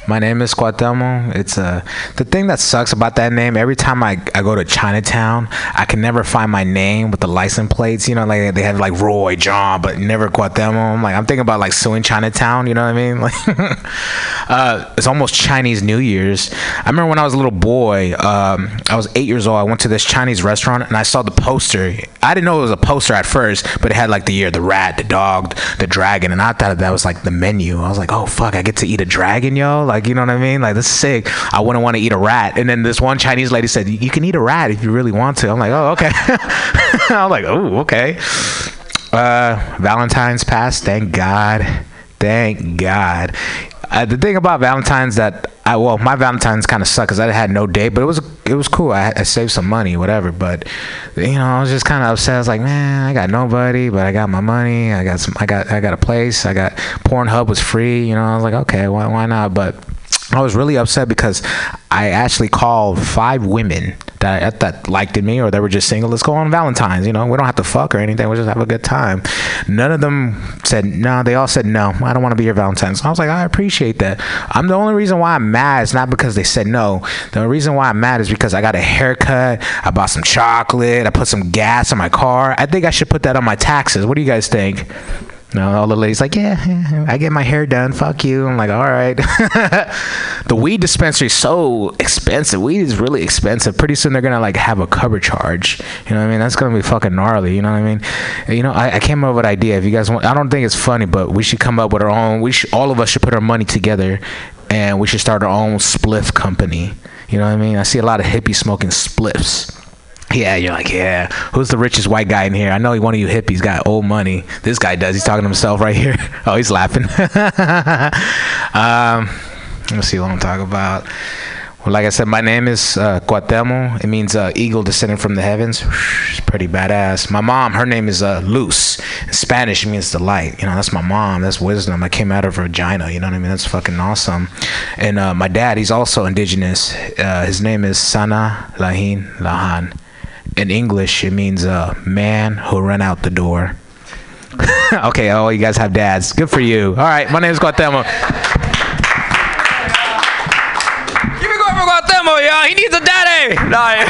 my name is Cuauhtemoc. It's a the thing that sucks about that name. Every time I, I go to Chinatown, I can never find my name with the license plates. You know, like they have like Roy John, but never Cuauhtemoc. I'm like I'm thinking about like suing Chinatown. You know what I mean? [LAUGHS] Like, uh, it's almost Chinese New Year's. I remember when I was a little boy. Um, I was eight years old. I went to this Chinese restaurant and I saw the poster. I didn't know it was a poster at first, but it had like the year, the rat, the dog, the dragon, and I thought that was like the menu. I was like, oh fuck, I get to eat a dragon, yo. Like you know what I mean? Like this is sick. I wouldn't want to eat a rat. And then this one Chinese lady said, you can eat a rat if you really want to. I'm like, oh okay. [LAUGHS] I'm like, oh okay. Uh, Valentine's passed. Thank God. Thank God. Uh, the thing about Valentine's that I well, my Valentine's kind of sucked because I had no date, but it was it was cool. I, I saved some money, whatever. But you know, I was just kind of upset. I was like, man, I got nobody, but I got my money. I got some. I got I got a place. I got Pornhub was free. You know, I was like, okay, why why not? But I was really upset because I actually called five women that that liked me or they were just single. Let's go on Valentine's. You know, we don't have to fuck or anything. We'll just have a good time. None of them said no. They all said no. I don't want to be your Valentine's. I was like, I appreciate that. I'm the only reason why I'm mad is not because they said no. The reason why I'm mad is because I got a haircut. I bought some chocolate. I put some gas in my car. I think I should put that on my taxes. What do you guys think? No, all the ladies like, yeah, yeah, I get my hair done. Fuck you. I'm like, all right. [LAUGHS] the weed dispensary is so expensive. Weed is really expensive. Pretty soon they're gonna like have a cover charge. You know what I mean? That's gonna be fucking gnarly. You know what I mean? You know, I, I came up with an idea. If you guys want, I don't think it's funny, but we should come up with our own. We should, all of us should put our money together, and we should start our own spliff company. You know what I mean? I see a lot of hippies smoking spliffs. Yeah, you're like, yeah. Who's the richest white guy in here? I know one of you hippies got old money. This guy does. He's talking to himself right here. [LAUGHS] Oh, he's laughing. [LAUGHS] um, let's see what I'm talking about. Well, like I said, my name is uh. It means uh, eagle descending from the heavens. It's pretty badass. My mom, her name is uh, Luz. In Spanish, it means delight. You know, that's my mom. That's wisdom. I came out of her vagina. You know what I mean? That's fucking awesome. And uh, my dad, he's also indigenous. Uh, his name is Sana Lahin Lahan. In English, it means uh, man who ran out the door. [LAUGHS] okay, oh, you guys have dads. Good for you. All right, my name is Cuauhtémoc. Keep it going for Guatemala, y'all. He needs a daddy. No. [LAUGHS]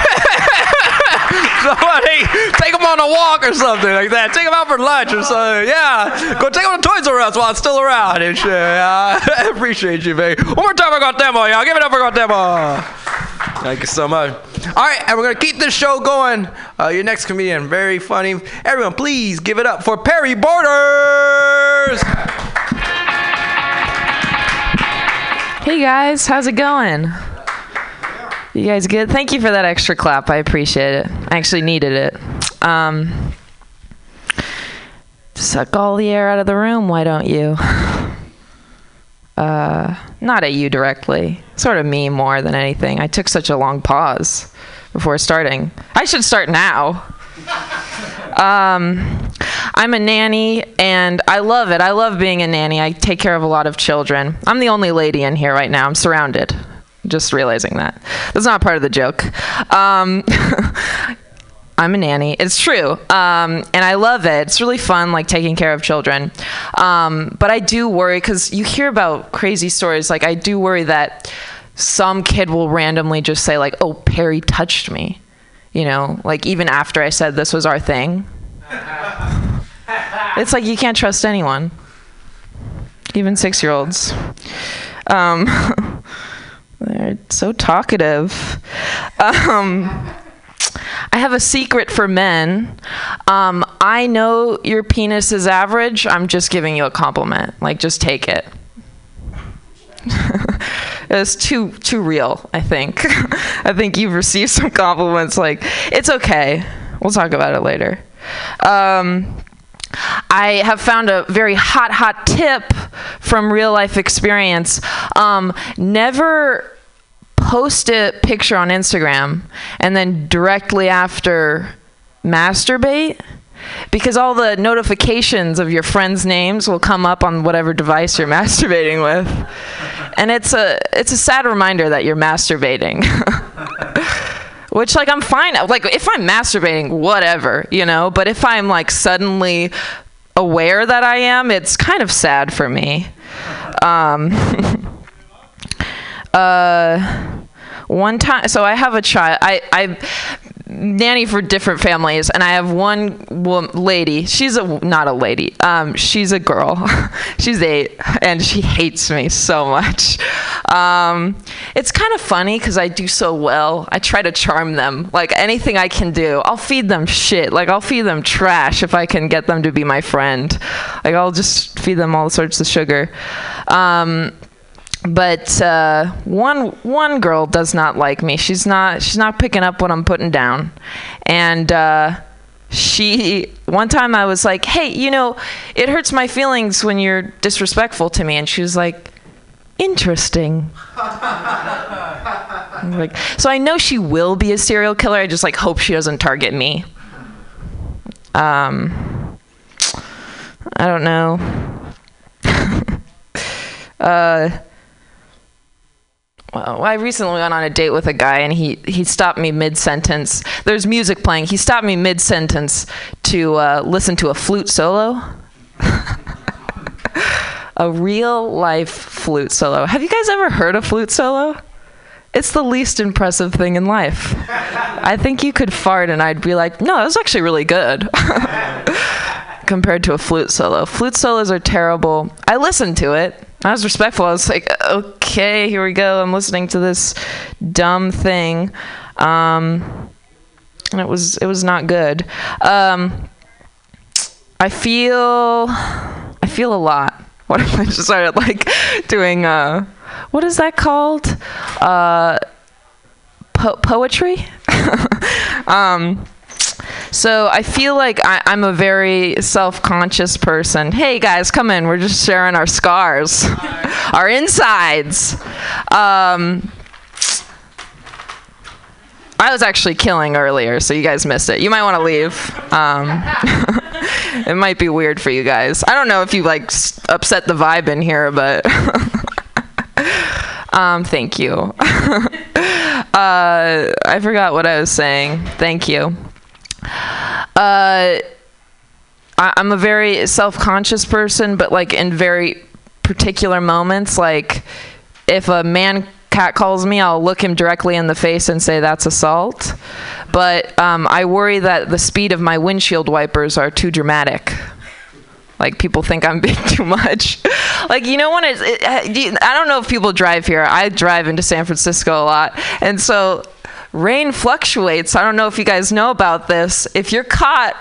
Somebody take him on a walk or something like that. Take him out for lunch or something. Yeah. Go take him to Toys R Us while it's still around and shit. Yeah. I [LAUGHS] appreciate you, baby. One more time I for Guatemala, y'all. Give it up for Guatemala. Thank you so much. All right, and we're gonna keep this show going. Uh, your next comedian, very funny. Everyone, please give it up for Perry Borders. Hey guys, how's it going? You guys good? Thank you for that extra clap. I appreciate it. I actually needed it. Um, suck all the air out of the room, why don't you? [LAUGHS] Uh, not at you directly. Sort of me more than anything. I took such a long pause before starting. I should start now. [LAUGHS] Um, I'm a nanny and I love it. I love being a nanny. I take care of a lot of children. I'm the only lady in here right now. I'm surrounded. Just realizing that. That's not part of the joke. Um, [LAUGHS] I'm a nanny. It's true. Um, and I love it. It's really fun, like taking care of children. Um, but I do worry because you hear about crazy stories. Like, I do worry that some kid will randomly just say, like, oh, Perry touched me. You know, like even after I said this was our thing. It's like you can't trust anyone, even six year olds. Um, [LAUGHS] they're so talkative. I have a secret for men. Um, I know your penis is average. I'm just giving you a compliment. Like, just take it. [LAUGHS] it's too too real. I think. [LAUGHS] I think you've received some compliments. Like, it's okay. We'll talk about it later. Um, I have found a very hot, hot tip from real life experience. Um, never post a picture on Instagram and then directly after masturbate because all the notifications of your friends' names will come up on whatever device you're [LAUGHS] masturbating with. And it's a it's a sad reminder that you're masturbating. [LAUGHS] Which like I'm fine like if I'm masturbating whatever, you know, but if I'm like suddenly aware that I am, it's kind of sad for me. Um [LAUGHS] uh one time so i have a child i i nanny for different families and i have one lady she's a not a lady um, she's a girl [LAUGHS] she's eight and she hates me so much. Um, it's kind of funny because i do so well i try to charm them like anything i can do i'll feed them shit like i'll feed them trash if i can get them to be my friend like i'll just feed them all sorts of sugar. Um, but uh, one one girl does not like me. She's not she's not picking up what I'm putting down, and uh, she one time I was like, hey, you know, it hurts my feelings when you're disrespectful to me, and she was like, interesting. [LAUGHS] Like, so I know she will be a serial killer. I just like hope she doesn't target me. Um, I don't know. [LAUGHS] uh well, I recently went on a date with a guy, and he he stopped me mid sentence. There's music playing. He stopped me mid sentence to uh, listen to a flute solo. [LAUGHS] a real life flute solo. Have you guys ever heard a flute solo? It's the least impressive thing in life. I think you could fart and I'd be like, no, that was actually really good. [LAUGHS] Compared to a flute solo. Flute solos are terrible. I listened to it. I was respectful. I was like, okay, here we go. I'm listening to this dumb thing. Um, and it was it was not good. Um, I feel I feel a lot. [LAUGHS] What if I just started like doing uh what is that called? Uh po- poetry? [LAUGHS] um so I feel like I, I'm a very self-conscious person. Hey guys, come in. We're just sharing our scars, [LAUGHS] our insides. Um, I was actually killing earlier, so you guys missed it. You might want to leave. Um, [LAUGHS] it might be weird for you guys. I don't know if you like s- upset the vibe in here, but [LAUGHS] um, thank you. uh, I forgot what I was saying. Thank you. Uh, I, I'm a very self-conscious person, but like in very particular moments, like if a man cat calls me, I'll look him directly in the face and say that's assault. But um, I worry that the speed of my windshield wipers are too dramatic. Like people think I'm [LAUGHS] being too much. like you know when it's, it, I don't know if people drive here. I drive into San Francisco a lot, and so rain fluctuates. I don't know if you guys know about this. If you're caught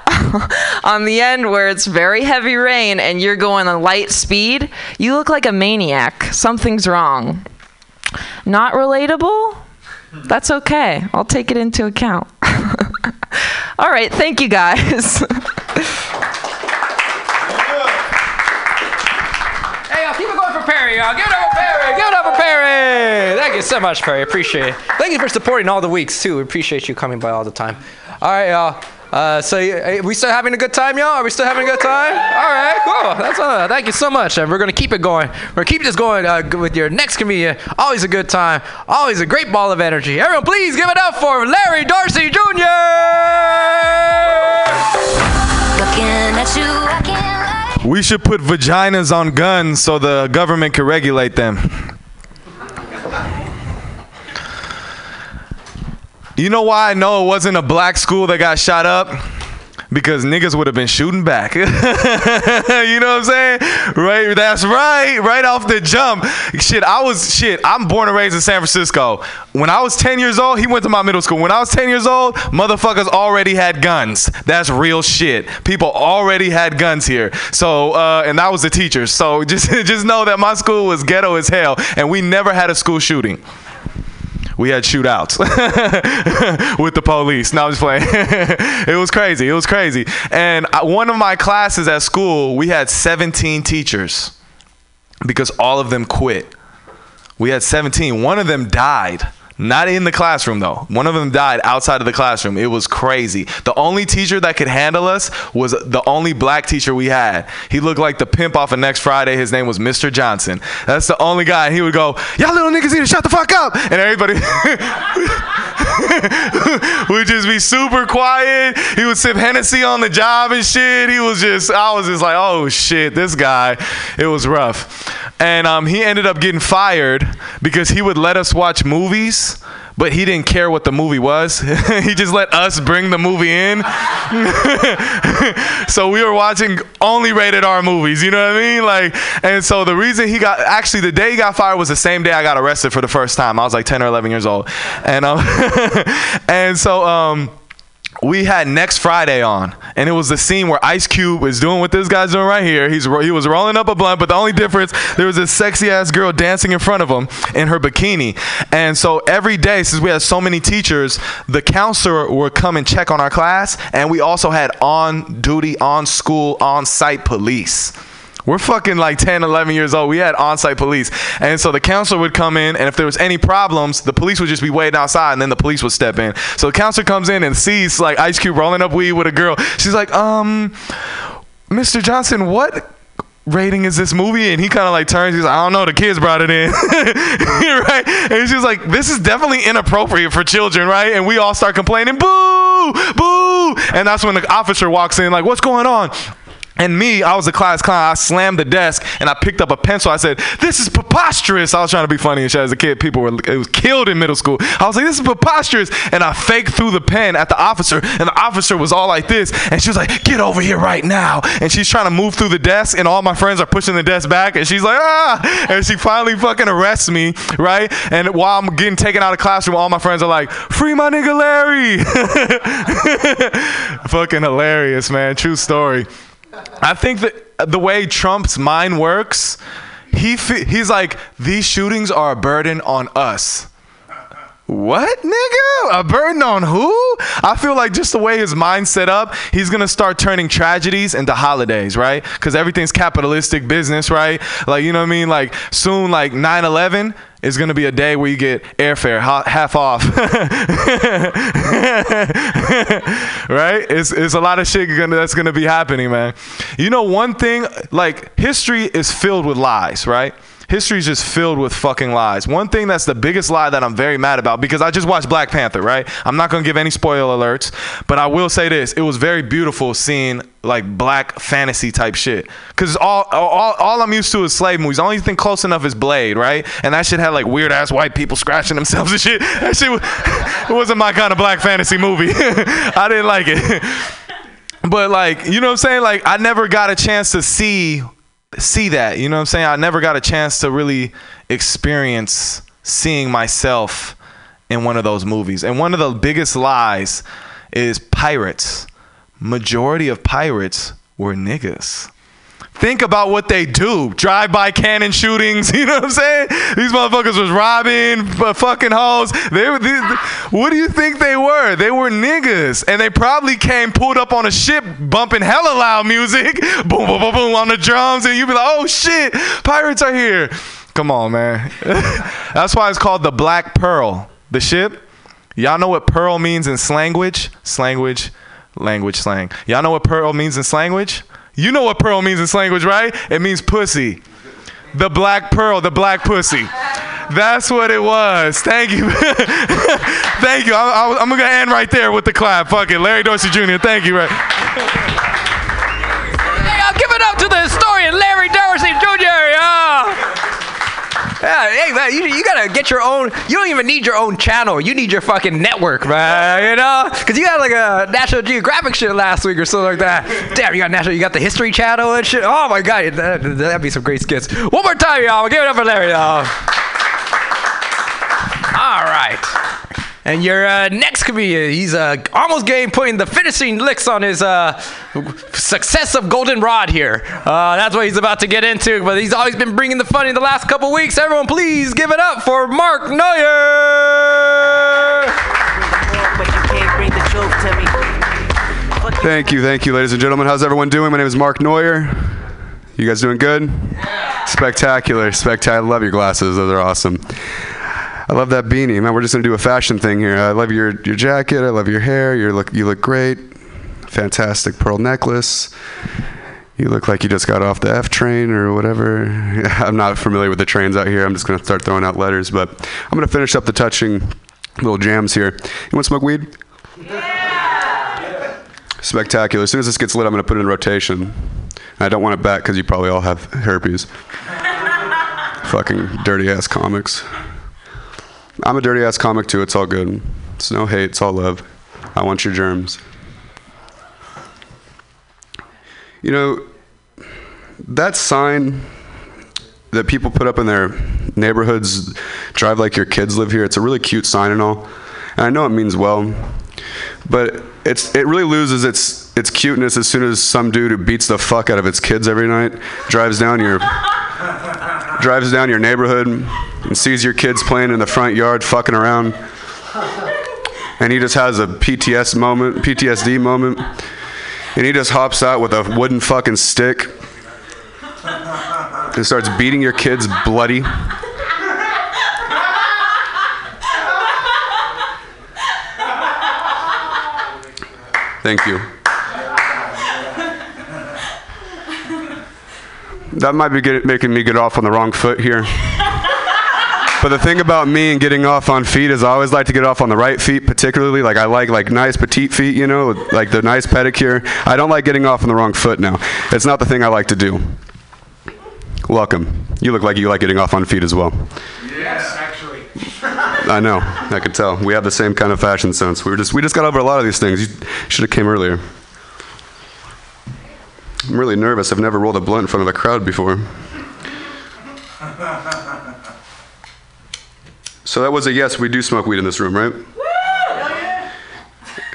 [LAUGHS] on the end where it's very heavy rain and you're going a light speed, you look like a maniac. Something's wrong. Not relatable? That's okay. I'll take it into account. [LAUGHS] All right, thank you guys. [LAUGHS] Hey, y'all, keep it going for Perry, y'all. Give it Perry. Give it up for Perry. Thank you so much, Perry. Appreciate it. Thank you for supporting all the weeks, too. We appreciate you coming by all the time. All right, y'all. Uh, so, uh, we still having a good time, y'all? Are we still having a good time? All right, cool. That's uh, thank you so much, and we're gonna keep it going. We're gonna keep this going uh, with your next comedian. Always a good time. Always a great ball of energy. Everyone, please give it up for Larry Darcy Jr. Looking at you. We should put vaginas on guns so the government can regulate them. You know why I know it wasn't a black school that got shot up? Because niggas would have been shooting back. [LAUGHS] you know what I'm saying? Right, that's right. Right off the jump. Shit, I was shit, I'm born and raised in San Francisco. When I was 10 years old, he went to my middle school. When I was 10 years old, motherfuckers already had guns. That's real shit. People already had guns here. So, uh, and that was the teachers. So [LAUGHS] just just know that my school was ghetto as hell, and we never had a school shooting we had shootouts [LAUGHS] with the police. No, I'm just playing. [LAUGHS] it was crazy. It was crazy. And I, one of my classes at school, we had 17 teachers because all of them quit. We had 17. One of them died. Not in the classroom though. One of them died outside of the classroom. It was crazy. The only teacher that could handle us was the only black teacher we had. He looked like the pimp off of Next Friday. His name was Mr. Johnson. That's the only guy. He would go, "Y'all little niggas need to shut the fuck up," and everybody [LAUGHS] would just be super quiet. He would sip Hennessy on the job and shit. He was just, I was just like, "Oh shit, this guy." It was rough, and um, he ended up getting fired because he would let us watch movies but he didn't care what the movie was. [LAUGHS] he just let us bring the movie in. [LAUGHS] so we were watching only rated R movies, you know what I mean? Like, and so the reason he got actually the day he got fired was the same day I got arrested for the first time. I was like 10 or 11 years old, and um, [LAUGHS] and so um we had next Friday on, and it was the scene where Ice Cube is doing what this guy's doing right here. He's he was rolling up a blunt, but the only difference there was this sexy ass girl dancing in front of him in her bikini. And so every day, since we had so many teachers, the counselor would come and check on our class, and we also had on duty, on school, on site police. We're fucking like 10, 11 years old. We had on-site police. And so the counselor would come in, and if there was any problems, the police would just be waiting outside, and then the police would step in. So the counselor comes in and sees like Ice Cube rolling up weed with a girl. She's like, um, Mr. Johnson, what rating is this movie? And he kind of like turns. He's like, I don't know. The kids brought it in, [LAUGHS] right? And she's like, this is definitely inappropriate for children, right? And we all start complaining, boo, boo. And that's when the officer walks in, like, what's going on? And me, I was a class clown. I slammed the desk and I picked up a pencil. I said, "This is preposterous." I was trying to be funny and shit. As a kid, people were it was killed in middle school. I was like, "This is preposterous," and I faked through the pen at the officer, and the officer was all like this, and she was like, "Get over here right now!" And she's trying to move through the desk, and all my friends are pushing the desk back, and she's like, "Ah!" And she finally fucking arrests me, right? And while I'm getting taken out of classroom, all my friends are like, "Free my nigga Larry!" [LAUGHS] fucking hilarious, man. True story. I think that the way Trump's mind works, he fe- he's like these shootings are a burden on us. What, nigga? A burden on who? I feel like just the way his mind's set up, he's gonna start turning tragedies into holidays, right? Because everything's capitalistic business, right? Like, you know what I mean? Like, soon, like 9 11 is gonna be a day where you get airfare ha- half off. [LAUGHS] right? It's, it's a lot of shit gonna, that's gonna be happening, man. You know, one thing, like, history is filled with lies, right? History is just filled with fucking lies. One thing that's the biggest lie that I'm very mad about because I just watched Black Panther, right? I'm not gonna give any spoiler alerts, but I will say this: it was very beautiful seeing like black fantasy type shit. Cause all all, all I'm used to is slave movies. The only thing close enough is Blade, right? And that shit had like weird ass white people scratching themselves and shit. That shit was, [LAUGHS] it wasn't my kind of black fantasy movie. [LAUGHS] I didn't like it. [LAUGHS] But like, you know what I'm saying? Like I never got a chance to see see that. You know what I'm saying? I never got a chance to really experience seeing myself in one of those movies. And one of the biggest lies is pirates. Majority of pirates were niggas. Think about what they do. Drive-by cannon shootings. [LAUGHS] You know what I'm saying? These motherfuckers was robbing, fucking hoes. They were. These, what do you think they were? They were niggas, and they probably came pulled up on a ship, bumping hella loud music, [LAUGHS] boom, boom, boom, boom on the drums, and you'd be like, "Oh shit, pirates are here!" Come on, man. [LAUGHS] That's why it's called the Black Pearl. The ship. Y'all know what pearl means in slanguage? Slanguage, language, slang. Y'all know what pearl means in slanguage? You know what pearl means in slanguage, right? It means pussy. The black pearl, the black pussy. That's what it was. Thank you. [LAUGHS] thank you. I, I'm going to end right there with the clap. Fuck it. Larry Dorsey Jr., thank you. Right. Hey, I'll give it up to the historian Larry Dorsey Jr. Yeah. [LAUGHS] Yeah, hey man, you, you gotta get your own. You don't even need your own channel. You need your fucking network, man. You know, because you had like a National Geographic shit last week or something like that. Damn, you got National, you got the History Channel and shit. Oh my god, that, that'd be some great skits. One more time, y'all. Give it up for Larry, y'all. All right. And your uh, next comedian, he's uh, almost getting putting the finishing licks on his uh, success of Goldenrod here. Uh, that's what he's about to get into, but he's always been bringing the funny the last couple weeks. Everyone, please give it up for Mark Neuer. But you can't bring the truth to me. Fuck you. Thank you, thank you, ladies and gentlemen. How's everyone doing? My name is Mark Neuer. You guys doing good? Spectacular, spectacular. Love your glasses; those are awesome. I love that beanie, man. We're just gonna do a fashion thing here. I love your your jacket. I love your hair. You look you look great. Fantastic pearl necklace. You look like you just got off the F train or whatever. [LAUGHS] I'm not familiar with the trains out here. I'm just gonna start throwing out letters, but I'm gonna finish up the touching little jams here. You want to smoke weed? Yeah. Spectacular. As soon as this gets lit, I'm going to put it in rotation. I don't want it back because you probably all have herpes. [LAUGHS] Fucking dirty ass comics. I'm a dirty ass comic too. It's all good. It's no hate. It's all love. I want your germs. You know, that sign that people put up in their neighborhoods, drive like your kids live here, it's a really cute sign and all. And I know it means well, but it's it really loses its its cuteness as soon as some dude who beats the fuck out of its kids every night drives down your drives down your neighborhood and sees your kids playing in the front yard fucking around. And he just has a PTS moment, PTSD moment. And he just hops out with a wooden fucking stick and starts beating your kids bloody. Thank you. That might be get, making me get off on the wrong foot here. [LAUGHS] But the thing about me and getting off on feet is I always like to get off on the right feet, particularly. Like I like like nice petite feet, you know, like the nice pedicure. I don't like getting off on the wrong foot now. It's not the thing I like to do. Welcome. You look like you like getting off on feet as well. Yes, actually. [LAUGHS] I know. I could tell. We have the same kind of fashion sense. We were just we just got over a lot of these things. You should have came earlier. I'm really nervous. I've never rolled a blunt in front of a crowd before. So that was a yes. We do smoke weed in this room, right?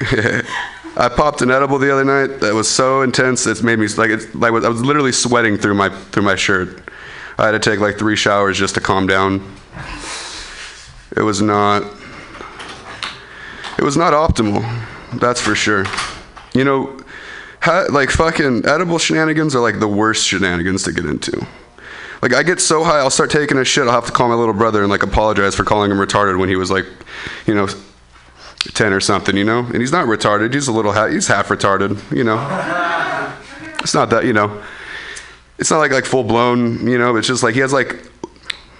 [LAUGHS] I popped an edible the other night that was so intense it's made me like it's like I was literally sweating through my through my shirt. I had to take like three showers just to calm down. It was not. It was not optimal. That's for sure. You know, ha, like fucking edible shenanigans are like the worst shenanigans to get into. Like I get so high, I'll start taking a shit. I'll have to call my little brother and like apologize for calling him retarded when he was like, you know, ten or something. You know, and he's not retarded. He's a little. Ha- he's half retarded. You know. It's not that. You know. It's not like like full blown. You know. It's just like he has like,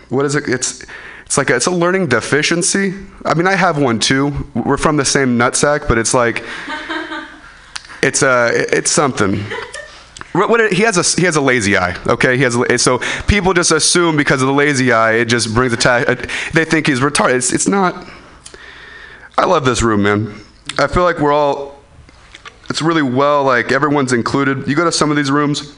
what is it? It's. It's like a, it's a learning deficiency. I mean, I have one too. We're from the same nutsack, but it's like, it's a, it's something. What, he has a he has a lazy eye. Okay, he has a, so people just assume because of the lazy eye, it just brings a attack. They think he's retarded. It's, it's not. I love this room, man. I feel like we're all. It's really well like everyone's included. You go to some of these rooms.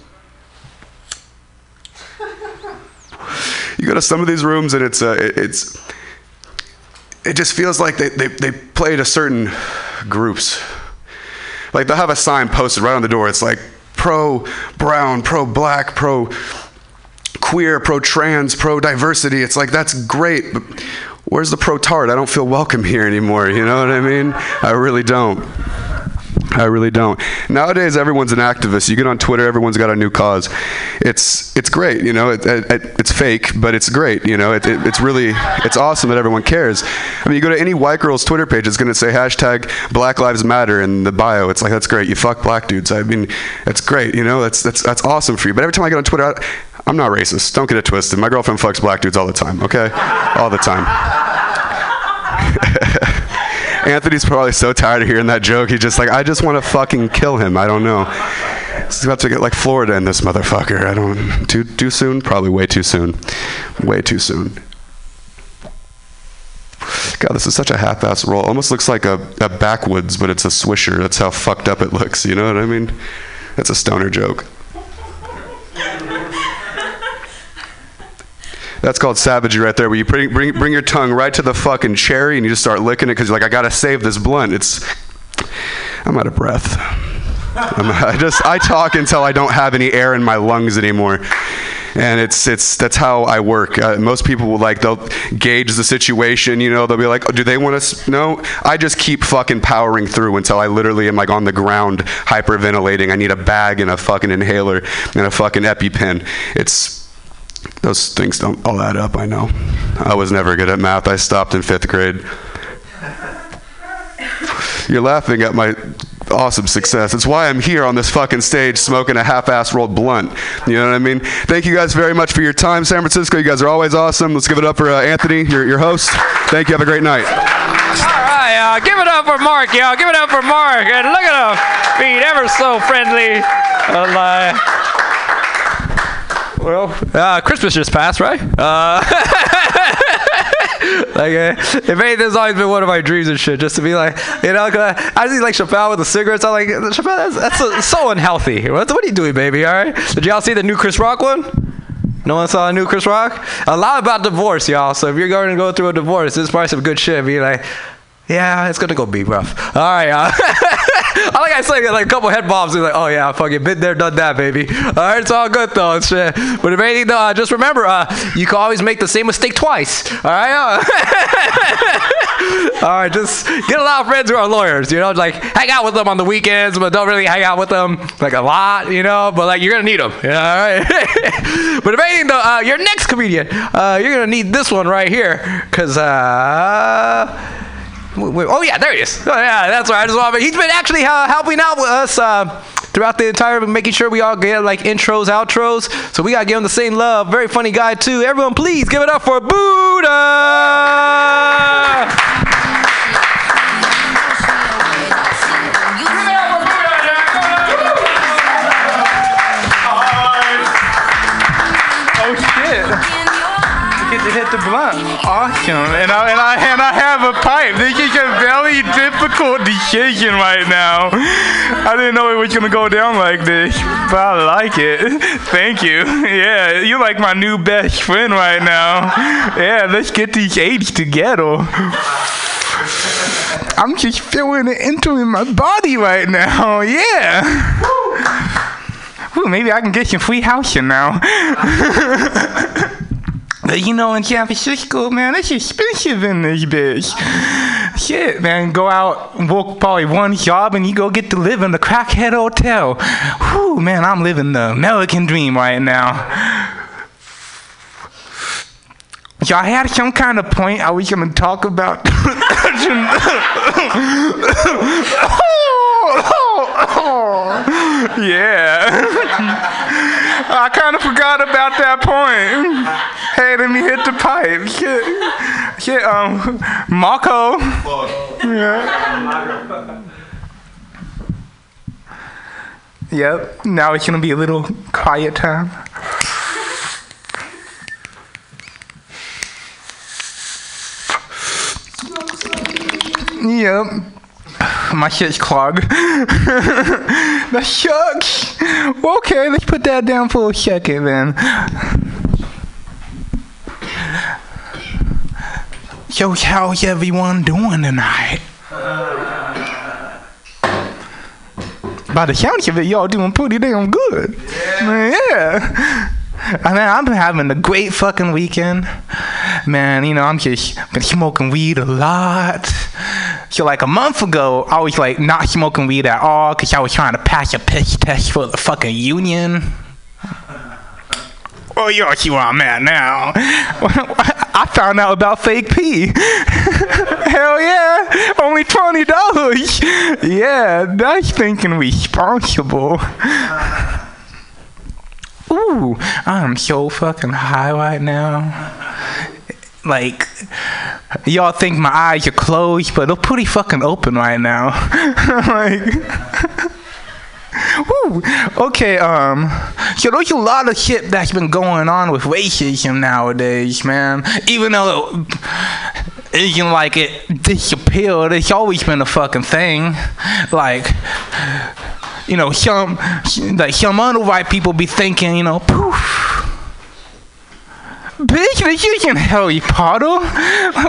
You go to some of these rooms and it's uh, it- it's. It just feels like they, they, they play to certain groups. Like they'll have a sign posted right on the door. It's like pro brown, pro black, pro queer, pro trans, pro diversity. It's like that's great, but where's the pro tart? I don't feel welcome here anymore. You know what I mean? I really don't. I really don't. Nowadays, everyone's an activist. You get on Twitter, everyone's got a new cause. It's it's great, you know. It, it, it- it's fake, but it's great, you know. It, it, it's really it's awesome that everyone cares. I mean, you go to any white girl's Twitter page, it's going to say hashtag Black Lives Matter in the bio. It's like that's great. You fuck black dudes. I mean, that's great. You know, that's that's that's awesome for you. But every time I get on Twitter, I, I'm not racist. Don't get it twisted. My girlfriend fucks black dudes all the time. Okay, all the time. Anthony's probably so tired of hearing that joke. He's just like, I just want to fucking kill him. I don't know. He's about to get like Florida in this motherfucker. I don't. Too too soon? Probably way too soon. Way too soon. God, this is such a half-ass roll. Almost looks like a, a backwoods, but it's a swisher. That's how fucked up it looks. You know what I mean? That's a stoner joke. That's called savagery right there, where you bring, bring, bring your tongue right to the fucking cherry and you just start licking it because you're like, I gotta save this blunt. It's, I'm out of breath. I'm, [LAUGHS] I just, I talk until I don't have any air in my lungs anymore. And it's, it's, that's how I work. Uh, most people will like, they'll gauge the situation, you know, they'll be like, oh, do they want to, no, I just keep fucking powering through until I literally am like on the ground hyperventilating. I need a bag and a fucking inhaler and a fucking EpiPen. It's, those things don't all add up, I know. I was never good at math. I stopped in fifth grade. You're laughing at my awesome success. It's why I'm here on this fucking stage smoking a half-ass rolled blunt. You know what I mean? Thank you guys very much for your time, San Francisco. You guys are always awesome. Let's give it up for uh, Anthony, your, your host. Thank you. Have a great night. All right, y'all. Give it up for Mark, y'all. Give it up for Mark. And look at him being ever so friendly. Well, uh, well, uh, Christmas just passed, right? Uh, [LAUGHS] like, uh, if always been one of my dreams and shit, just to be like, you know, 'cause I, I see like Chappelle with the cigarettes. I'm like, Chappelle, that's, that's so, so unhealthy. What, what are you doing, baby? All right? Did y'all see the new Chris Rock one? No one saw a new Chris Rock? A lot about divorce, y'all. So if you're going to go through a divorce, this is probably some good shit. Be like, yeah, it's gonna go be rough. All right, uh, [LAUGHS] I like I say like a couple head bobs. He's like, oh yeah, fucking been there, done that, baby. All right, it's all good though. It's, uh, but if anything, though, just remember, uh, you can always make the same mistake twice. All right. Uh, [LAUGHS] all right, just get a lot of friends who are lawyers. You know, like hang out with them on the weekends, but don't really hang out with them like a lot. You know, but like you're gonna need them. [LAUGHS] Yeah, all right. [LAUGHS] but if anything, though, uh, your next comedian, uh, you're gonna need this one right here, cause. Uh, oh yeah, there he is. Oh yeah, that's right. I just want. He's been actually uh, helping out with us uh, throughout the entire, making sure we all get like intros, outros. So we gotta give him the same love. Very funny guy too. Everyone, please give it up for Buddha. Oh shit! Get to hit the blunt. Awesome. And I and I and I have a pipe. This is a very difficult decision right now. I didn't know it was gonna go down like this, but I like it. [LAUGHS] Thank you. [LAUGHS] Yeah, you're like my new best friend right now. Yeah, let's get these eights together. [LAUGHS] I'm just feeling it entering my body right now. Yeah. Ooh, maybe I can get some free housing now. But you know, in San Francisco, man, it's expensive in this bitch. Shit, man, go out and work probably one job and you go get to live in the crackhead hotel. Whew, man, I'm living the American dream right now. Y'all had some kind of point I was gonna talk about. yeah. I kind of forgot about that point. Hey, let me hit the pipe. Shit. Shit, um, Marco. Yeah. Yep. Now it's gonna be a little quiet time. Yep. My shit's clogged. that sucks. Okay, let's put that down for a second then. Yo, how's everyone doing tonight? By the sounds of it, y'all doing pretty damn good. Man, yeah. I mean, I've been having a great fucking weekend. Man, you know, I'm just been smoking weed a lot. So like a month ago, I was like not smoking weed at all because I was trying to pass a piss test for the fucking union. Oh, you all see where I'm at now. [LAUGHS] I found out about fake pee. [LAUGHS] Hell yeah, only twenty dollars. Yeah, that's thinking responsible. [LAUGHS] Ooh, I'm so fucking high right now. Like, y'all think my eyes are closed, but they're pretty fucking open right now. [LAUGHS] like, Woo. Okay, um, so there's a lot of shit that's been going on with racism nowadays, man. Even though it isn't like it disappeared, it's always been a fucking thing. Like, you know, some like some other white people be thinking, you know, poof. Bitch, this isn't Harry Potter.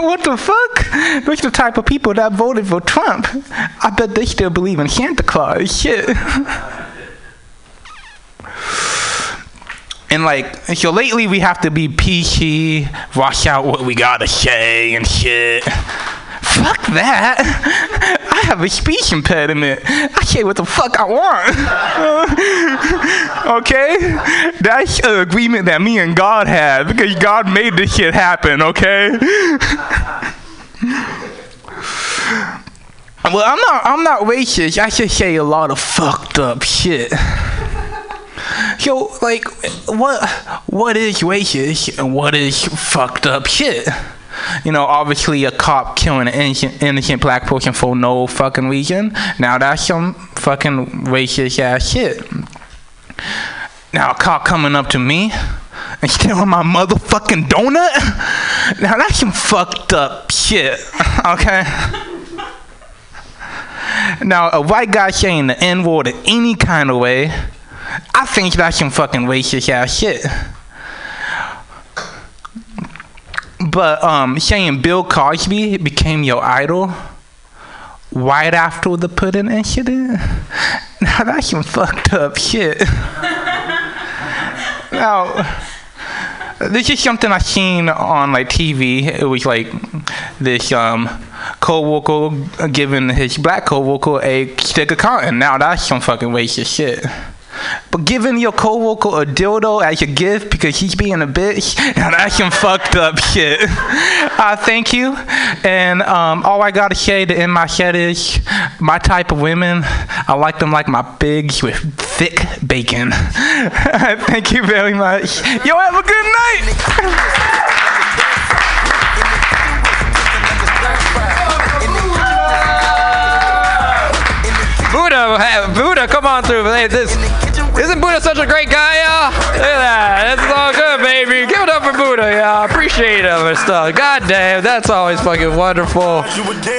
What the fuck? Those the type of people that voted for Trump. I bet they still believe in Santa Claus. Shit. And like, so lately we have to be PC, watch out what we gotta say and shit. Fuck that. I have a speech impediment. I say what the fuck I want. [LAUGHS] okay? That's an agreement that me and God had because God made this shit happen, okay? [LAUGHS] well, I'm not I'm not racist. I just say a lot of fucked up shit. Yo, like, what what is racist and what is fucked up shit? You know, obviously a cop killing an innocent, innocent black person for no fucking reason. Now that's some fucking racist ass shit. Now a cop coming up to me and [LAUGHS] stealing my motherfucking donut. Now that's some fucked up shit. [LAUGHS] Okay. Now a white guy saying the N word in any kind of way. I think that's some fucking racist ass shit. But um, saying Bill Cosby became your idol right after the pudding incident, [LAUGHS] now that's some fucked up shit. [LAUGHS] now, this is something I seen on like TV. It was like this um co-worker giving his black co-worker a stick of cotton. Now that's some fucking racist shit. But giving your coworker a dildo as a gift because he's being a bitch, and that's some fucked up shit. I thank you, and um, all I gotta say to end my set is, my type of women, I like them like my pigs with thick bacon. [LAUGHS] thank you very much. Yo, have a good night. Buddha, Buddha, come on through. Hey, this isn't Buddha such a great guy, y'all? Look at that. It's all good, baby. Give it up for Buddha, y'all. Appreciate him and stuff. God damn, that's always fucking wonderful.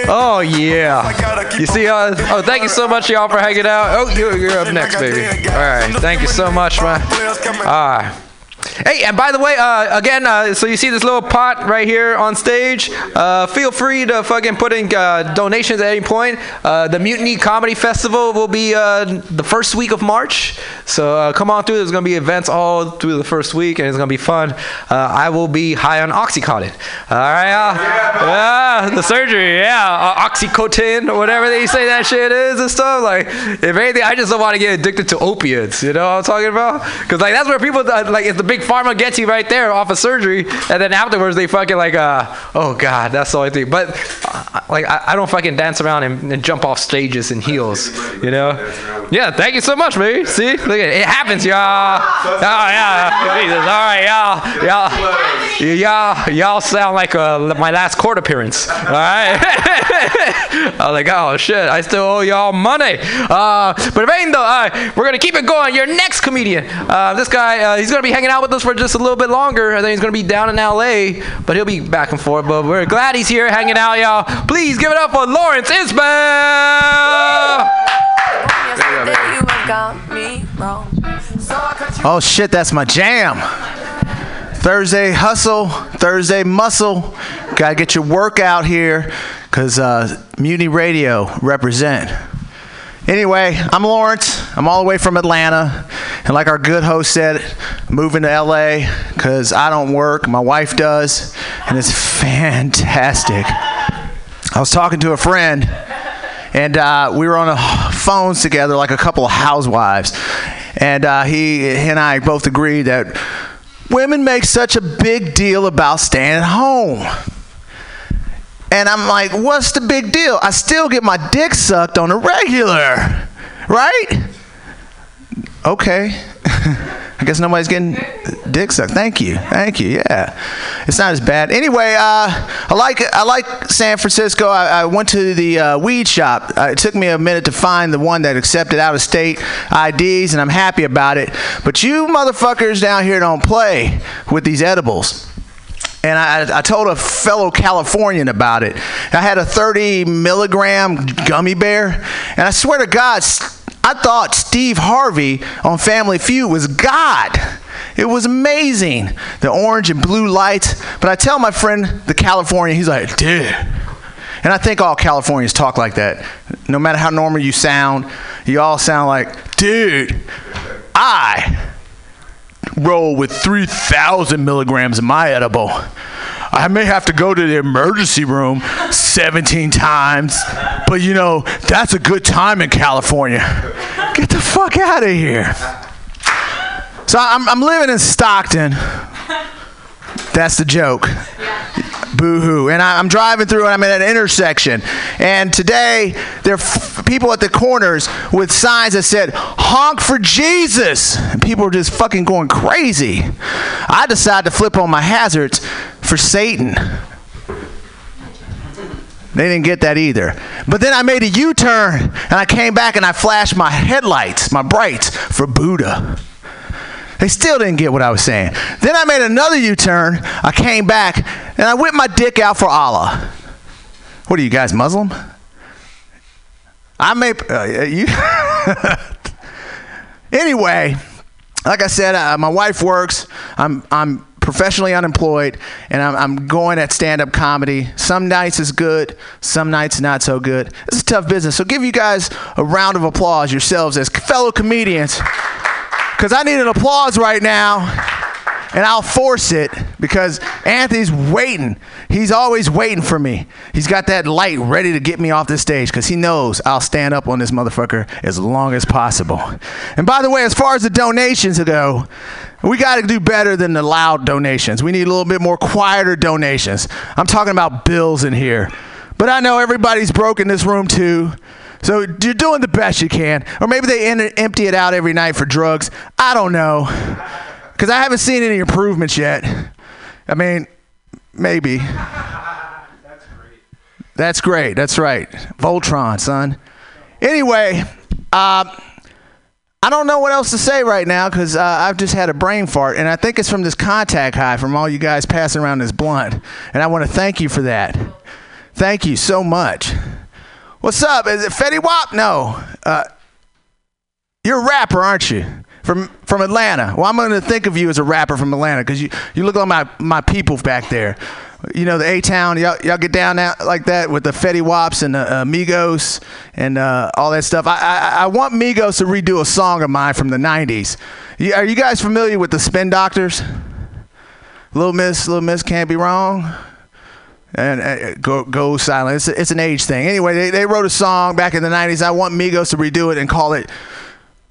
Oh yeah. You see, uh, oh, thank you so much, y'all, for hanging out. Oh, you're, you're up next, baby. All right, thank you so much, man. All right. Hey, and by the way, uh, again, uh, so you see this little pot right here on stage. Uh, feel free to fucking put in uh, donations at any point. Uh, the Mutiny Comedy Festival will be uh, the first week of March, so come on through. There's gonna be events all through the first week, and it's gonna be fun. I will be high on OxyContin. All right. Yeah, the surgery. Yeah, OxyContin or whatever they say that shit is and stuff. Like, if anything, I just don't want to get addicted to opiates. You know what I'm talking about? Because like that's where people like it's the big pharma gets you right there off of surgery, and then afterwards they fucking like, uh, oh god, that's the only thing. But uh, like I, I don't fucking dance around and, and jump off stages in heels. You know? Yeah. Thank you so much, baby. See, look at it. Happens, y'all. Oh yeah. Jesus. All right, y'all. Y'all. Y'all. Y'all sound like uh, my last court appearance. All right. [LAUGHS] I was like, oh shit, I still owe y'all money. Uh, but if though, all right, we're gonna keep it going. Your next comedian, uh, this guy, uh, he's gonna be hanging out with us for just a little bit longer. I think he's gonna be down in LA, but he'll be back and forth. But we're glad he's here hanging out, y'all. Please give it up for Lawrence Isbell. Oh shit, that's my jam. Thursday hustle, Thursday muscle. Gotta get your workout here, cause uh, Mutiny Radio represent. Anyway, I'm Lawrence. I'm all the way from Atlanta, and like our good host said, moving to LA because I don't work, my wife does, and it's fantastic. I was talking to a friend, and uh, we were on the phones together like a couple of housewives, and uh, he, he and I both agreed that women make such a big deal about staying at home. And I'm like, what's the big deal? I still get my dick sucked on a regular, right? Okay. [LAUGHS] I guess nobody's getting dick sucked. Thank you, thank you. Yeah, it's not as bad. Anyway, uh, I like I like San Francisco. I, I went to the uh, weed shop. Uh, it took me a minute to find the one that accepted out of state IDs, and I'm happy about it. But you motherfuckers down here don't play with these edibles. And I, I told a fellow Californian about it. I had a 30 milligram gummy bear, and I swear to God, I thought Steve Harvey on Family Feud was God. It was amazing, the orange and blue lights. But I tell my friend, the Californian, he's like, dude. And I think all Californians talk like that. No matter how normal you sound, you all sound like, dude, I roll with 3,000 milligrams of my edible. I may have to go to the emergency room 17 times, but you know, that's a good time in California. Get the fuck out of here. So I'm, I'm living in Stockton. That's the joke. Boo hoo. And I, I'm driving through and I'm at an intersection. And today, there are f- people at the corners with signs that said, honk for Jesus. And people are just fucking going crazy. I decided to flip on my hazards for Satan. They didn't get that either. But then I made a U turn and I came back and I flashed my headlights, my brights, for Buddha. They still didn't get what I was saying. Then I made another U turn. I came back and I whipped my dick out for Allah. What are you guys, Muslim? I may. Uh, you. [LAUGHS] anyway, like I said, uh, my wife works. I'm, I'm professionally unemployed, and I'm, I'm going at stand up comedy. Some nights is good, some nights not so good. It's a tough business. So give you guys a round of applause yourselves as fellow comedians because I need an applause right now. and I'll force it because Anthony's waiting. He's always waiting for me. He's got that light ready to get me off the stage because he knows I'll stand up on this motherfucker as long as possible. And by the way, as far as the donations go, we got to do better than the loud donations. We need a little bit more quieter donations. I'm talking about bills in here. But I know everybody's broke in this room too. So you're doing the best you can. Or maybe they empty it out every night for drugs. I don't know. Because I haven't seen any improvements yet. I mean, maybe. That's great. That's right. Voltron, son. Anyway, uh, I don't know what else to say right now because uh, I've just had a brain fart, and I think it's from this contact high from all you guys passing around this blunt. And I want to thank you for that. Thank you so much. What's up? Is it Fetty Wap? No. Uh, you're a rapper, aren't you? From from Atlanta. Well, I'm going to think of you as a rapper from Atlanta because you, you look like my, my people back there. You know, the A Town, y'all, y'all get down like that with the Fetty Waps and the uh, Migos and uh, all that stuff. I, I, I want Migos to redo a song of mine from the 90s. You, are you guys familiar with the Spin Doctors? Little Miss, Little Miss Can't Be Wrong and uh, go go silent. It's, it's an age thing. Anyway, they, they wrote a song back in the '90s. I want Migos to redo it and call it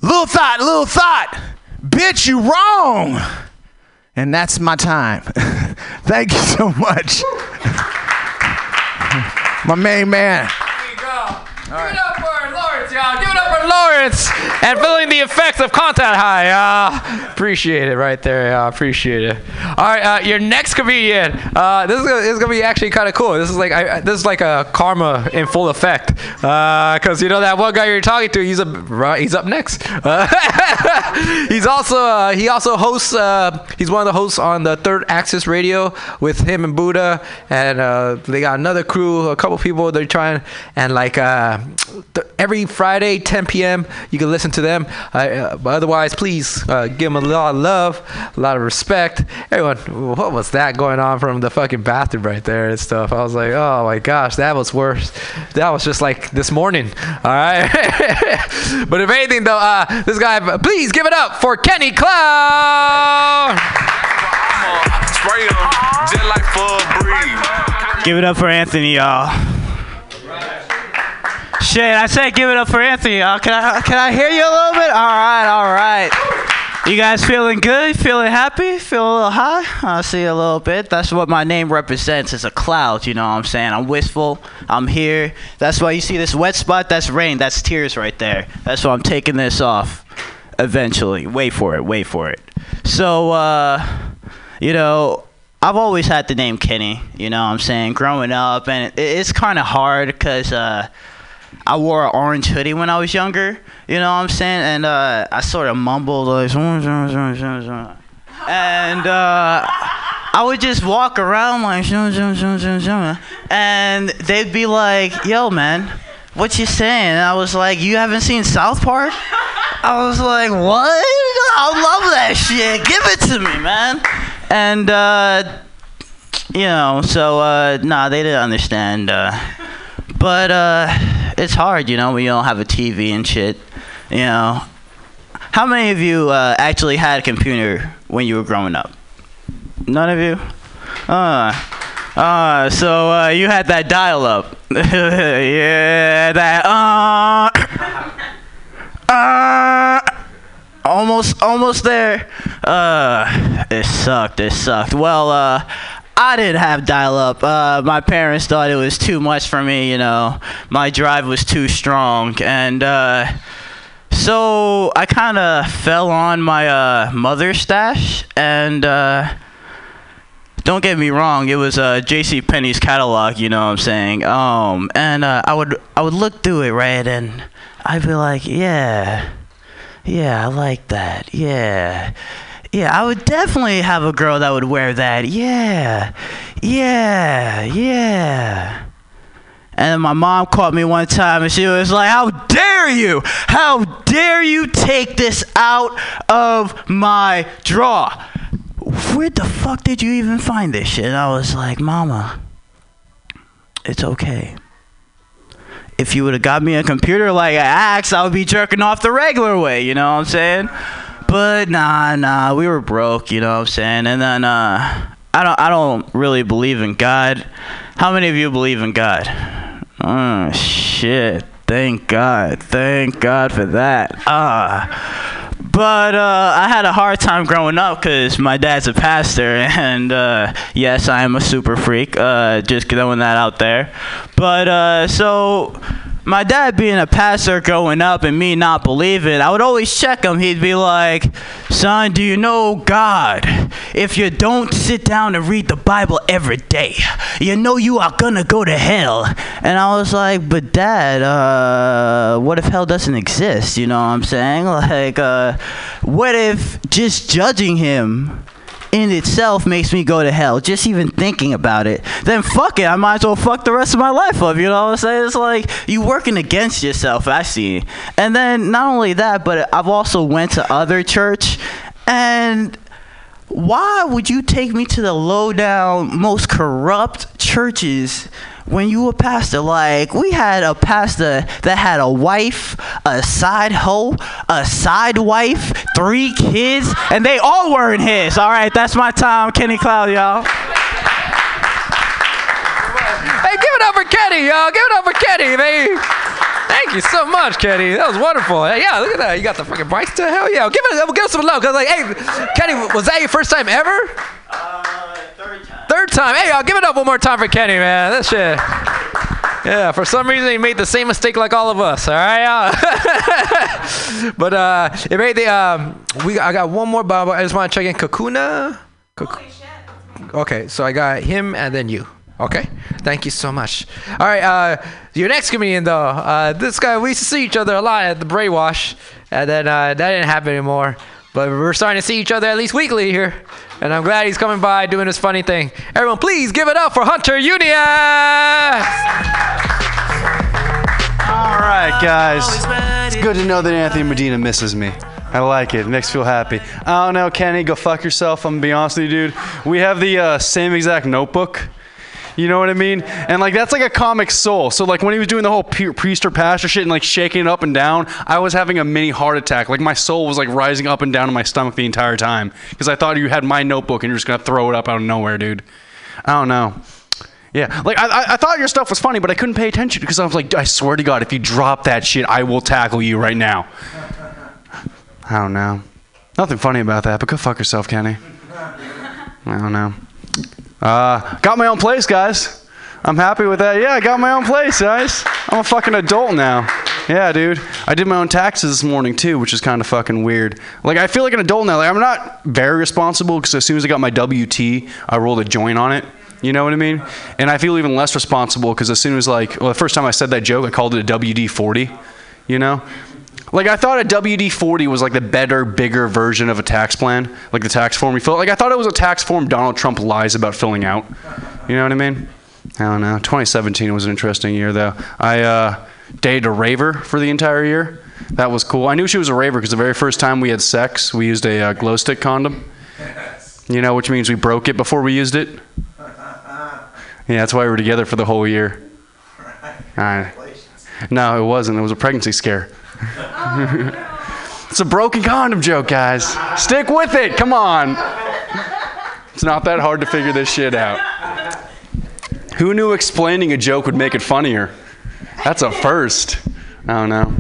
"Little Thought, Little Thought." Bitch, you wrong. And that's my time. [LAUGHS] Thank you so much, [LAUGHS] my main man. Give it up for Lawrence, y'all. Give it up for Lawrence and feeling the effects of contact high. Uh, appreciate it right there. Yeah, appreciate it. All right, uh, your next comedian. Uh, this is gonna, this is gonna be actually kind of cool. This is like I, this is like a karma in full effect. Because you know that one guy you're talking to, he's a he's up next. Uh, [LAUGHS] he's also uh, he also hosts. Uh, he's one of the hosts on the Third Axis Radio with him and Buddha, and uh, they got another crew, a couple people. They're trying and like. Uh, th- every Friday, 10 p.m. You can listen to them. Uh, uh, but otherwise, please uh, give them a lot of love, a lot of respect. Everyone, what was that going on from the fucking bathroom right there and stuff? I was like, oh my gosh, that was worse. That was just like this morning. All right. [LAUGHS] but if anything, though, uh, this guy, please give it up for Kenny Cloud. Spray 'em just like for breeze. Give it up for Anthony, y'all. Shit, I said give it up for Anthony, y'all. Can I can I hear you a little bit? All right, all right. You guys feeling good? Feeling happy? Feeling a little high? I see a little bit. That's what my name represents. It's a cloud, you know what I'm saying? I'm wistful. I'm here. That's why you see this wet spot. That's rain. That's tears right there. That's why I'm taking this off eventually. Wait for it. Wait for it. So, uh, you know, I've always had the name Kenny, you know what I'm saying, growing up. And it, it's kind of hard because uh, I wore an orange hoodie when I was younger, you know what I'm saying? And uh, I sort of mumbled, like, and uh, I would just walk around like, and they'd be like, yo, man, what you saying? And I was like, you haven't seen South Park? I was like, what? I love that shit. Give it to me, man. And, uh, you know, so, uh, nah, they didn't understand. But, uh, it's hard, you know, you don't have a TV and shit. You know, how many of you uh, actually had a computer when you were growing up? None of you? Uh, uh, so uh, you had that dial up. [LAUGHS] yeah, that, uh, uh, almost, almost there. Uh, it sucked, it sucked. Well, uh, I didn't have dial up. Uh, my parents thought it was too much for me, you know. My drive was too strong. And uh, so I kind of fell on my uh, mother's stash. And uh, don't get me wrong, it was uh, J.C. Penney's catalog, you know what I'm saying? Um, and uh, I would I would look through it, right? And I'd be like, yeah, yeah, I like that. Yeah. Yeah, I would definitely have a girl that would wear that. Yeah, yeah, yeah. And then my mom caught me one time and she was like, How dare you? How dare you take this out of my drawer? Where the fuck did you even find this shit? And I was like, Mama, it's okay. If you would have got me a computer like I asked, I would be jerking off the regular way, you know what I'm saying? But nah, nah, we were broke, you know what I'm saying? And then uh I don't I don't really believe in God. How many of you believe in God? Oh shit. Thank God. Thank God for that. Ah. But uh, I had a hard time growing up because my dad's a pastor, [LAUGHS] and uh, yes, I am a super freak. Uh, just throwing that out there. But uh, so my dad being a pastor growing up and me not believing, I would always check him. He'd be like, Son, do you know God? If you don't sit down and read the Bible every day, you know you are gonna go to hell. And I was like, But dad, uh, what if hell doesn't exist? You know what I'm saying? [LAUGHS] Like, uh, what if just judging him in itself makes me go to hell. Just even thinking about it. Then fuck it. I might as well fuck the rest of my life up. You know what I'm saying? It's like you working against yourself. I see. And then not only that, but I've also went to other church, and why would you take me to the low down, most corrupt churches? When you a pastor, like we had a pastor that had a wife, a side hoe, a side wife, three kids, and they all weren't his. All right, that's my time, Kenny Cloud, y'all. Hey, give it up for Kenny, y'all. Give it up for Kenny, man. Thank you so much, Kenny. That was wonderful. Hey, yeah, look at that. You got the fucking bikes to hell yeah. Give it, give us some love. Cause like, hey, Kenny, was that your first time ever? Third time. Third time. Hey, y'all, give it up one more time for Kenny, man. That shit. Yeah, for some reason he made the same mistake like all of us. All right, y'all. [LAUGHS] but uh, it made the um, we I got one more Bob. I just want to check in Kakuna. Kak- okay, so I got him and then you. Okay, thank you so much. All right, uh, your next comedian though, uh, this guy we used to see each other a lot at the Brainwash, and then uh, that didn't happen anymore. But we're starting to see each other at least weekly here, and I'm glad he's coming by doing this funny thing. Everyone, please give it up for Hunter Unia. All right, guys. It's good to know that Anthony Medina misses me. I like it. It makes me feel happy. I don't know, Kenny. Go fuck yourself. I'm gonna be honest with you, dude. We have the uh, same exact notebook. You know what I mean? And like that's like a comic soul. So like when he was doing the whole priest or pastor shit and like shaking it up and down, I was having a mini heart attack. Like my soul was like rising up and down in my stomach the entire time because I thought you had my notebook and you're just gonna throw it up out of nowhere, dude. I don't know. Yeah, like I, I- thought your stuff was funny, but I couldn't pay attention because I was like, I swear to God, if you drop that shit, I will tackle you right now. I don't know. Nothing funny about that, but go fuck yourself, Kenny. I don't know. Uh, got my own place, guys. I'm happy with that. Yeah, I got my own place, guys. I'm a fucking adult now. Yeah, dude. I did my own taxes this morning too, which is kind of fucking weird. Like I feel like an adult now. Like I'm not very responsible because as soon as I got my W-2, I rolled a joint on it. You know what I mean? And I feel even less responsible because as soon as like, well, the first time I said that joke, I called it a WD-40. You know? Like I thought a WD-40 was like the better, bigger version of a tax plan, like the tax form you fill. Like I thought it was a tax form Donald Trump lies about filling out. You know what I mean? I don't know. 2017 was an interesting year though. I uh, dated a raver for the entire year. That was cool. I knew she was a raver because the very first time we had sex, we used a uh, glow stick condom. You know, which means we broke it before we used it. Yeah, that's why we were together for the whole year. [LAUGHS] Uh, no, it wasn't. It was a pregnancy scare. [LAUGHS] it's a broken condom joke, guys. Stick with it. Come on. It's not that hard to figure this shit out. Who knew explaining a joke would make it funnier? That's a first. I don't know.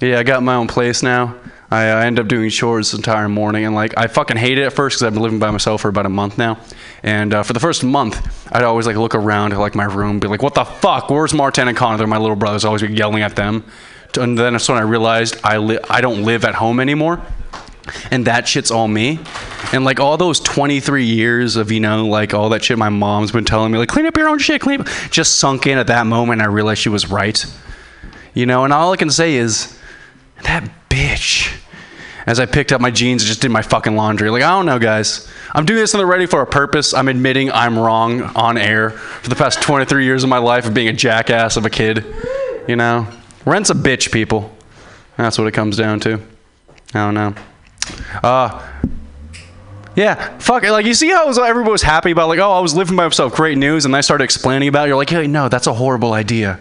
Yeah, I got my own place now. I uh, end up doing chores entire morning, and like I fucking hate it at first because I've been living by myself for about a month now. And uh, for the first month, I'd always like look around at like my room, be like, "What the fuck? Where's Martin and Connor? They're my little brothers." Always be yelling at them. And then that's when I realized I li- I don't live at home anymore, and that shit's all me. And like all those 23 years of you know like all that shit my mom's been telling me like clean up your own shit, clean up, just sunk in at that moment. I realized she was right. You know, and all I can say is that bitch. As I picked up my jeans and just did my fucking laundry. Like, I don't know, guys. I'm doing this on the ready for a purpose. I'm admitting I'm wrong on air for the past 23 years of my life of being a jackass of a kid. You know? Rent's a bitch, people. That's what it comes down to. I don't know. Uh, yeah, fuck it. Like, you see how was, everybody was happy about, like, oh, I was living by myself, great news, and I started explaining about it. You're like, hey, no, that's a horrible idea.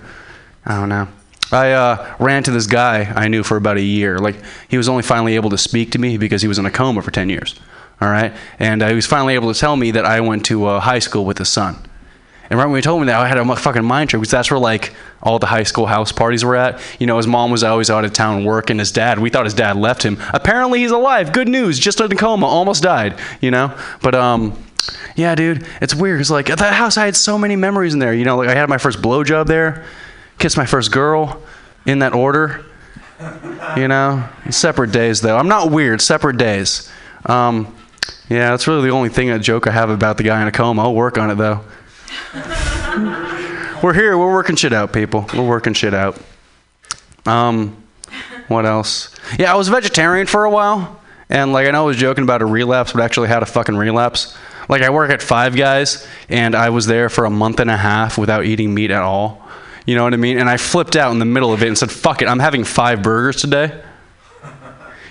I don't know. I uh, ran to this guy I knew for about a year. Like he was only finally able to speak to me because he was in a coma for 10 years. All right, and uh, he was finally able to tell me that I went to uh, high school with his son. And right when he told me that, I had a fucking mind trip because that's where like all the high school house parties were at. You know, his mom was always out of town working. His dad, we thought his dad left him. Apparently, he's alive. Good news. Just in a coma, almost died. You know, but um. Yeah, dude, it's weird. Cause like at that house, I had so many memories in there. You know, like I had my first blowjob there, kissed my first girl, in that order. You know, separate days though. I'm not weird. Separate days. Um, yeah, that's really the only thing a joke I have about the guy in a coma. I'll work on it though. [LAUGHS] we're here. We're working shit out, people. We're working shit out. Um, what else? Yeah, I was vegetarian for a while, and like I know I was joking about a relapse, but I actually had a fucking relapse. Like I work at Five Guys, and I was there for a month and a half without eating meat at all. You know what I mean? And I flipped out in the middle of it and said, "Fuck it, I'm having five burgers today."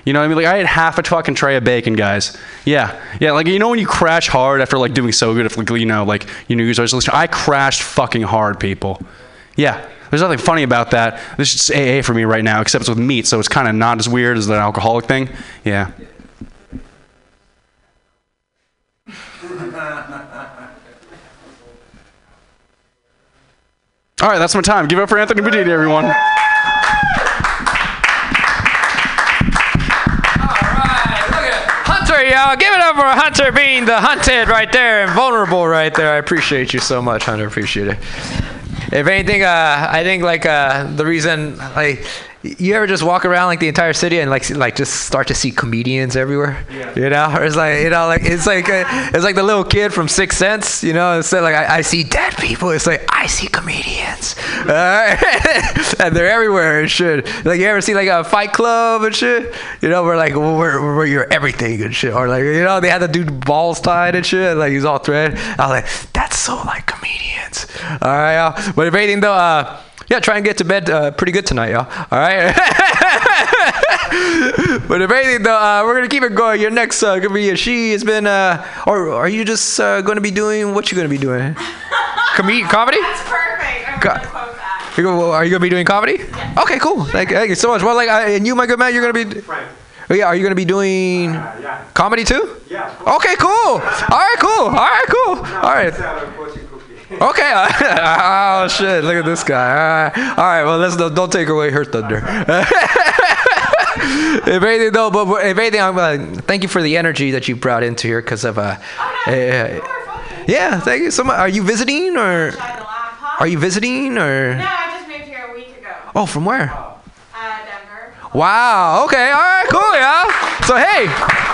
You know what I mean? Like I had half a fucking tray of bacon, guys. Yeah, yeah. Like you know when you crash hard after like doing so good, if like you know like you New Year's resolution. I crashed fucking hard, people. Yeah. There's nothing funny about that. This is AA for me right now, except it's with meat, so it's kind of not as weird as the alcoholic thing. Yeah. [LAUGHS] All right, that's my time. Give it up for Anthony Boudini, everyone. Y'all. Give it up for Hunter being the hunted right there and vulnerable right there. I appreciate you so much, Hunter. Appreciate it. If anything, uh, I think like uh, the reason, like, you ever just walk around like the entire city and like like just start to see comedians everywhere? You know, or it's like you know, like it's like uh it's like the little kid from Sixth Sense. You know, instead like I, I see dead people, it's like I see comedians, [LAUGHS] [LAUGHS] and they're everywhere and shit. Like you ever see like a Fight Club and shit? You know, where like where, where you're everything and shit, or like you know they had the dude balls tied and shit, like he's all thread. I was like, that's so like comedians. All right, y'all. But if anything though, uh. Yeah, try and get to bed uh, pretty good tonight, y'all. All right. [LAUGHS] but if anything, though, uh, we're gonna keep it going. Your next uh, gonna be a she. Has been, uh, or are you just uh, gonna be doing what you gonna be doing? [LAUGHS] Comedy, comedy? That's perfect. Co- you go- are you gonna be doing comedy? Okay, cool. Thank, thank you so much. Well, like, uh, and you, my good man, you're gonna be. Oh, yeah, are you gonna be doing comedy too? Yeah. Okay, cool. All right, cool. All right, cool. All right. Okay. [LAUGHS] oh shit! Look at this guy. All right. All right. Well, let's don't, don't take away her thunder. [LAUGHS] if anything, though, but but if anything, I'm uh, thank you for the energy that you brought into here because of uh, uh, yeah. Thank you so much. Are you visiting or are you visiting or? No, I just moved here a week ago. Oh, from where? Uh, Denver. Wow. Okay. All right. Cool. Yeah. So hey.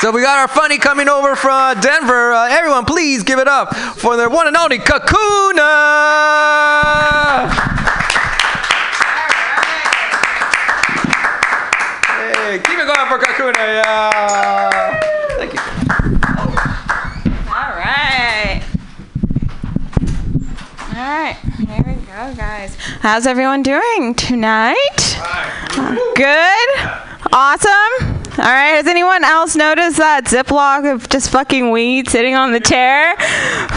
So we got our funny coming over from Denver. Uh, everyone, please give it up for their one and only Kakuna. Hey, keep it going for Kakuna. Yeah. Thank you. All right. All right. Here we go, guys. How's everyone doing tonight? Good? Awesome? All right. Has anyone else noticed that Ziploc of just fucking weed sitting on the chair?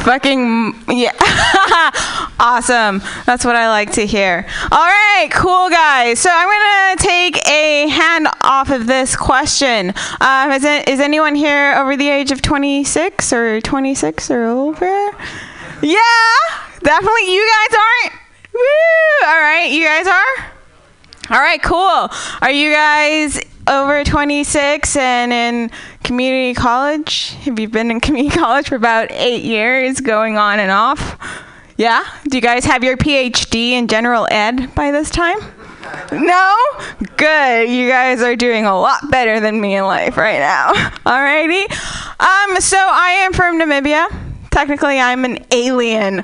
fucking, yeah. [LAUGHS] awesome. That's what I like to hear. All right. Cool, guys. So I'm to take a hand off of this question. Um, is, it, is anyone here over the age of 26 or 26 or over? Yeah, definitely. You guys aren't. Woo! All right, you guys are. All right, cool. Are you guys over 26 and in community college? Have you been in [LAUGHS] community college for about eight years, going on and off? Yeah. Do you guys have your PhD in general ed by this time? No? Good. You guys are doing a lot better than me in life right now. [LAUGHS] Alrighty. Um, so I am from Namibia. Technically, I'm an alien.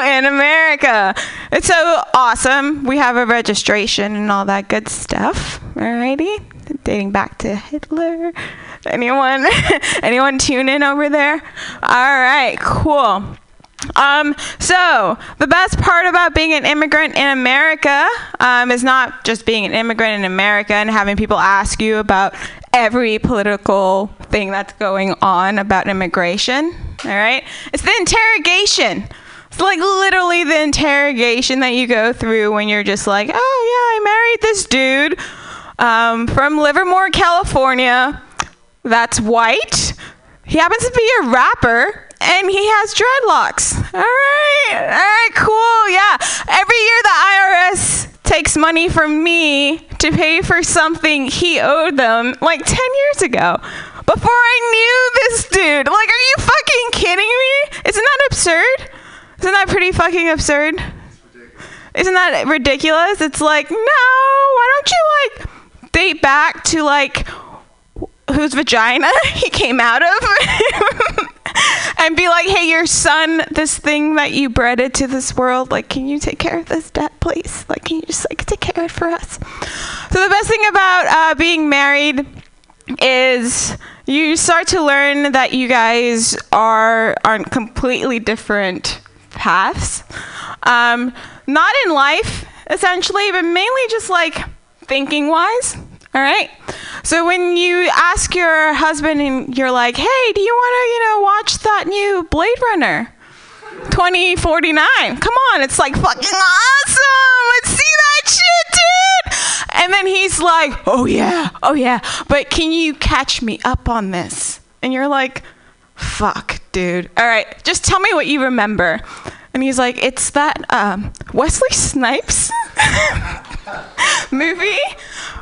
In America. It's so awesome. We have a registration and all that good stuff. Alrighty. Dating back to Hitler. Anyone [LAUGHS] anyone tune in over there? Alright, cool. Um, so the best part about being an immigrant in America um, is not just being an immigrant in America and having people ask you about every political thing that's going on about immigration. All right, it's the interrogation. It's like literally the interrogation that you go through when you're just like, oh yeah, I married this dude um, from Livermore, California. That's white. He happens to be a rapper and he has dreadlocks. All right, all right, cool. Yeah. Every year the IRS takes money from me to pay for something he owed them like 10 years ago. Before I knew this dude. Like, are you fucking kidding me? Isn't that absurd? Isn't that pretty fucking absurd? Isn't that ridiculous? It's like, no, why don't you like date back to like whose vagina [LAUGHS] he came out of [LAUGHS] [LAUGHS] and be like, hey, your son, this thing that you bred into this world, like, can you take care of this debt, please? Like, can you just like take care of it for us? So the best thing about uh, being married is you start to learn that you guys are on completely different paths. Um, not in life, essentially, but mainly just like thinking wise. All right. So when you ask your husband and you're like, "Hey, do you want to, you know, watch that new Blade Runner 2049? Come on, it's like fucking awesome. Let's see that shit, dude." And then he's like, "Oh yeah, oh yeah, but can you catch me up on this?" And you're like, "Fuck, dude. All right, just tell me what you remember." And he's like, "It's that um, Wesley Snipes [LAUGHS] movie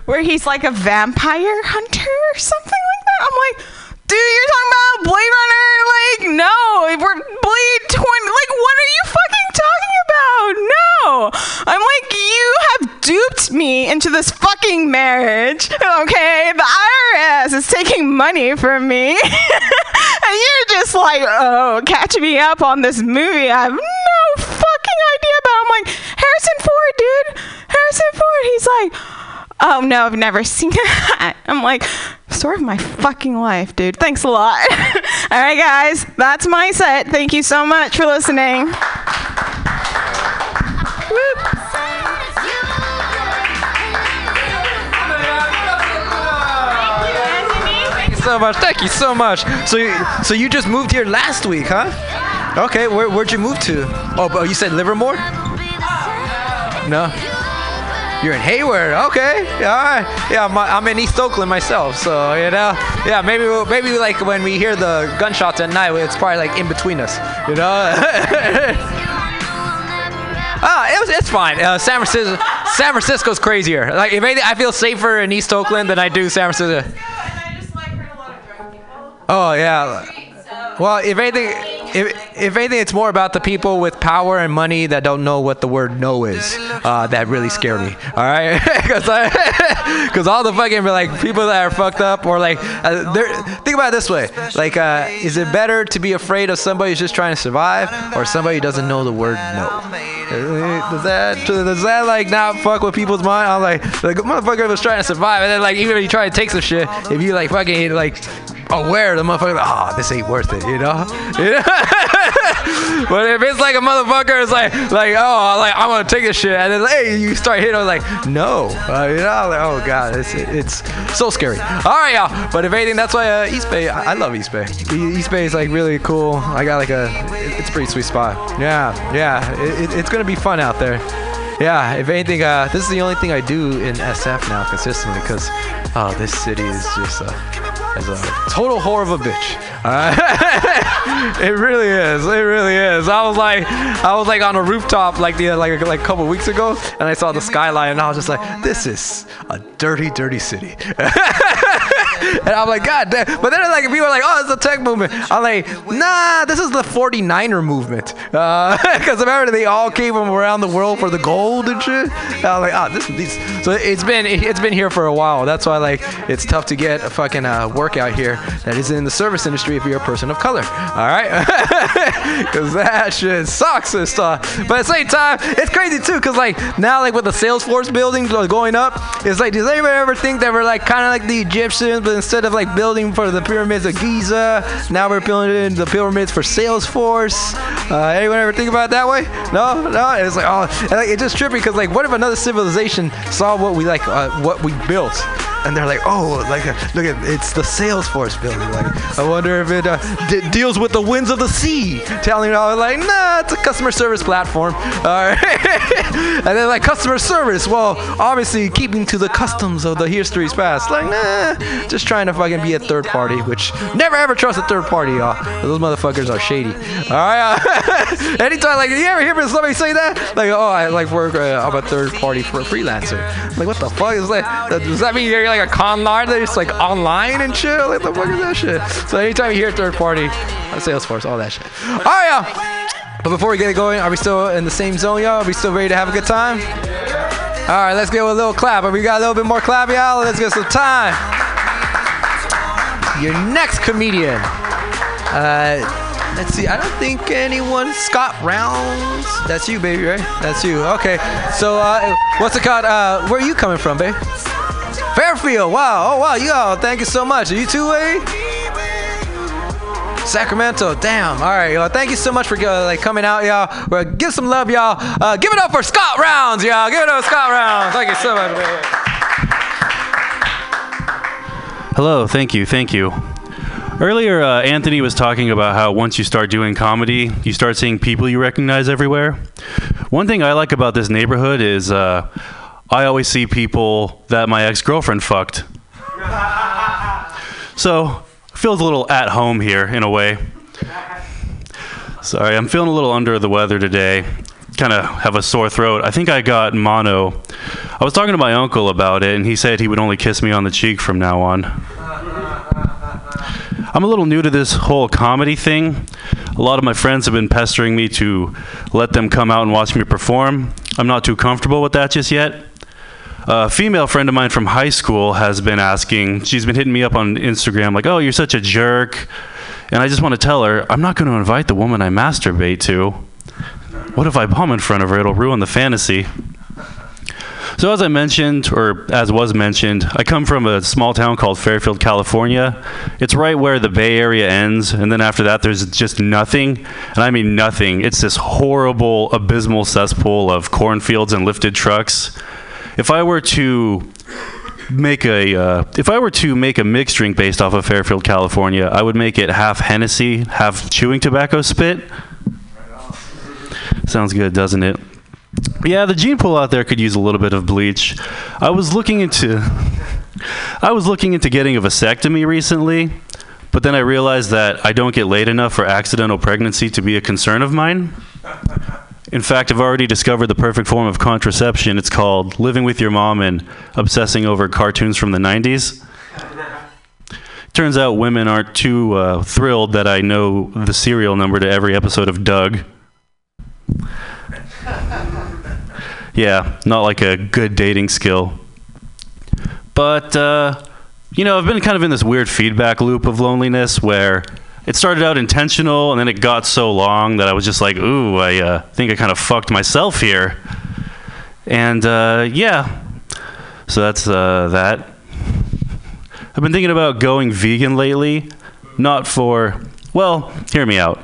where he's like a vampire hunter or something like that." I'm like, "Dude, you're talking about Blade Runner? Like, no, we're Blade 20. Like, what are you fucking talking about? No. I'm like, you have duped me into this fucking marriage. Okay, the IRS is taking money from me, [LAUGHS] and you're just like, oh, catch me up on this movie. I have no fucking idea about. I'm like, Harrison Ford, dude. Harrison Ford. He's like, oh no, I've never [LAUGHS] seen that. I'm like, story of my fucking life, dude. Thanks a lot. [LAUGHS] All right, guys, that's my set. Thank you so much for listening. Thank you so much. Thank you so much. So, you, so you just moved here last week, huh? Okay, where, where'd you move to? Oh, but you said Livermore? No. You're in Hayward. Okay. Yeah, all right. Yeah, my, I'm in East Oakland myself. So you know, yeah, maybe we'll, maybe like when we hear the gunshots at night, it's probably like in between us. You know. [LAUGHS] Ah, it was, it's fine. Uh, San Francisco, San Francisco's crazier. Like, if anything, I feel safer in East Oakland than I do San Francisco. Oh yeah. Well, if anything, if, if anything, it's more about the people with power and money that don't know what the word no is. Uh, that really scare me. All right, [LAUGHS] because [LAUGHS] all the fucking like people that are fucked up or like, uh, think about it this way: like, uh, is it better to be afraid of somebody who's just trying to survive or somebody who doesn't know the word no? Uh, Does that does that like not fuck with people's mind? I'm like, the motherfucker was trying to survive, and then like even if you try to take some shit, if you like fucking like aware the motherfucker like, oh this ain't worth it you know? [LAUGHS] [LAUGHS] But if it's like a motherfucker it's like like oh like i'm gonna take this shit and then hey you start hitting like no uh, you know? Like, oh god it's it's so scary. All right y'all but if anything that's why uh, east bay I, I love east bay. East bay is like really cool. I got like a it's a pretty sweet spot. Yeah yeah it, it, it's gonna be fun out there. Yeah, if anything, uh, this is the only thing I do in SF now consistently because, oh, this city is just a, is a total whore of a bitch. [LAUGHS] It really is. It really is. I was like, I was like on a rooftop like the like like a couple weeks ago, and I saw the skyline, and I was just like, this is a dirty, dirty city. [LAUGHS] and I'm like, God damn. But then like people are like, oh, it's the tech movement. I'm like, nah, this is the 49er movement. [LAUGHS] Because remember they all came from around the world for the gold and shit. And I'm like, oh, this these. So it's been it's been here for a while. That's why like it's tough to get a fucking uh, work out here that is in the service industry if you're a person of color. All right, because [LAUGHS] that shit sucks and stuff. But at the same time, it's crazy too. Because like now like with the Salesforce buildings going up, it's like does anybody ever think that we're like kind of like the Egyptians, but instead of like building for the pyramids of Giza, now we're building the pyramids for Salesforce. Uh, anyone ever think about it that way? No, no. It's like oh, and, like it's just trippy because like what if another civilization saw what we like uh, what we built? and they're like, oh, like uh, look at it's the Salesforce building. Like, I wonder if it uh, d- deals with the winds of the sea. Telling you, all like, nah, it's a customer service platform. All right, [LAUGHS] and then like customer service. Well, obviously keeping to the customs of the history's past. Like, nah, just trying to fucking be a third party, which never ever trust a third party, y'all. Those motherfuckers are shady. All right. Uh, [LAUGHS] anytime, like, you ever hear somebody say that? Like, oh, I like work. Uh, I'm a third party for a freelancer. Like, what the fuck is that? Does that mean you're like a con artist, like online and shit? Like, the fuck is that shit? So anytime you hear third party, uh, Salesforce, all that shit. All right, y'all. But before we get it going, are we still in the same zone, y'all? Are we still ready to have a good time? All right, let's get a little clap. Have we got a little bit more clap, y'all? Let's get some time. Your next comedian. Uh, let's see. I don't think anyone. Scott Rounds. That's you, baby, right? That's you. Okay. So, uh, what's it called? Uh, where are you coming from, babe? Fairfield. Wow. Oh, wow. You all. Thank you so much. Are you two way? Sacramento. Damn. All right, y'all. Thank you so much for uh, like coming out, y'all. Well, give some love, y'all. Uh, give it up for Scott Rounds, y'all. Give it up for Scott Rounds. Thank you so much. Hello, thank you, thank you. Earlier, uh, Anthony was talking about how once you start doing comedy, you start seeing people you recognize everywhere. One thing I like about this neighborhood is uh, I always see people that my ex girlfriend fucked. So, feels a little at home here in a way. Sorry, I'm feeling a little under the weather today. Kind of have a sore throat. I think I got mono. I was talking to my uncle about it, and he said he would only kiss me on the cheek from now on. I'm a little new to this whole comedy thing. A lot of my friends have been pestering me to let them come out and watch me perform. I'm not too comfortable with that just yet. A female friend of mine from high school has been asking, she's been hitting me up on Instagram, like, oh, you're such a jerk. And I just want to tell her, I'm not going to invite the woman I masturbate to. What if I bomb in front of her? It'll ruin the fantasy. So, as I mentioned, or as was mentioned, I come from a small town called Fairfield, California. It's right where the Bay Area ends, and then after that, there's just nothing. And I mean nothing. It's this horrible, abysmal cesspool of cornfields and lifted trucks. If I were to make a uh, if I were to make a mixed drink based off of Fairfield, California, I would make it half Hennessy, half chewing tobacco spit. Sounds good, doesn't it? Yeah, the gene pool out there could use a little bit of bleach. I was looking into I was looking into getting a vasectomy recently, but then I realized that I don't get laid enough for accidental pregnancy to be a concern of mine. In fact, I've already discovered the perfect form of contraception. It's called living with your mom and obsessing over cartoons from the 90s. Turns out women aren't too uh, thrilled that I know the serial number to every episode of Doug. Yeah, not like a good dating skill. But, uh, you know, I've been kind of in this weird feedback loop of loneliness where it started out intentional and then it got so long that I was just like, ooh, I uh, think I kind of fucked myself here. And, uh, yeah. So that's uh, that. I've been thinking about going vegan lately. Not for, well, hear me out.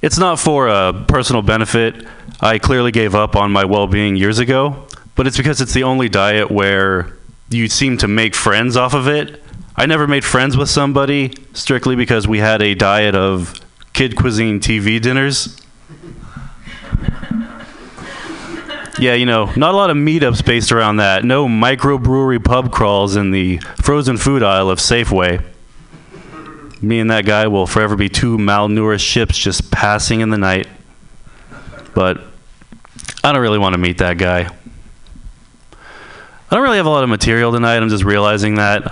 It's not for a personal benefit. I clearly gave up on my well being years ago, but it's because it's the only diet where you seem to make friends off of it. I never made friends with somebody strictly because we had a diet of kid cuisine TV dinners. Yeah, you know, not a lot of meetups based around that. No microbrewery pub crawls in the frozen food aisle of Safeway. Me and that guy will forever be two malnourished ships just passing in the night. But I don't really want to meet that guy. I don't really have a lot of material tonight. I'm just realizing that. [LAUGHS]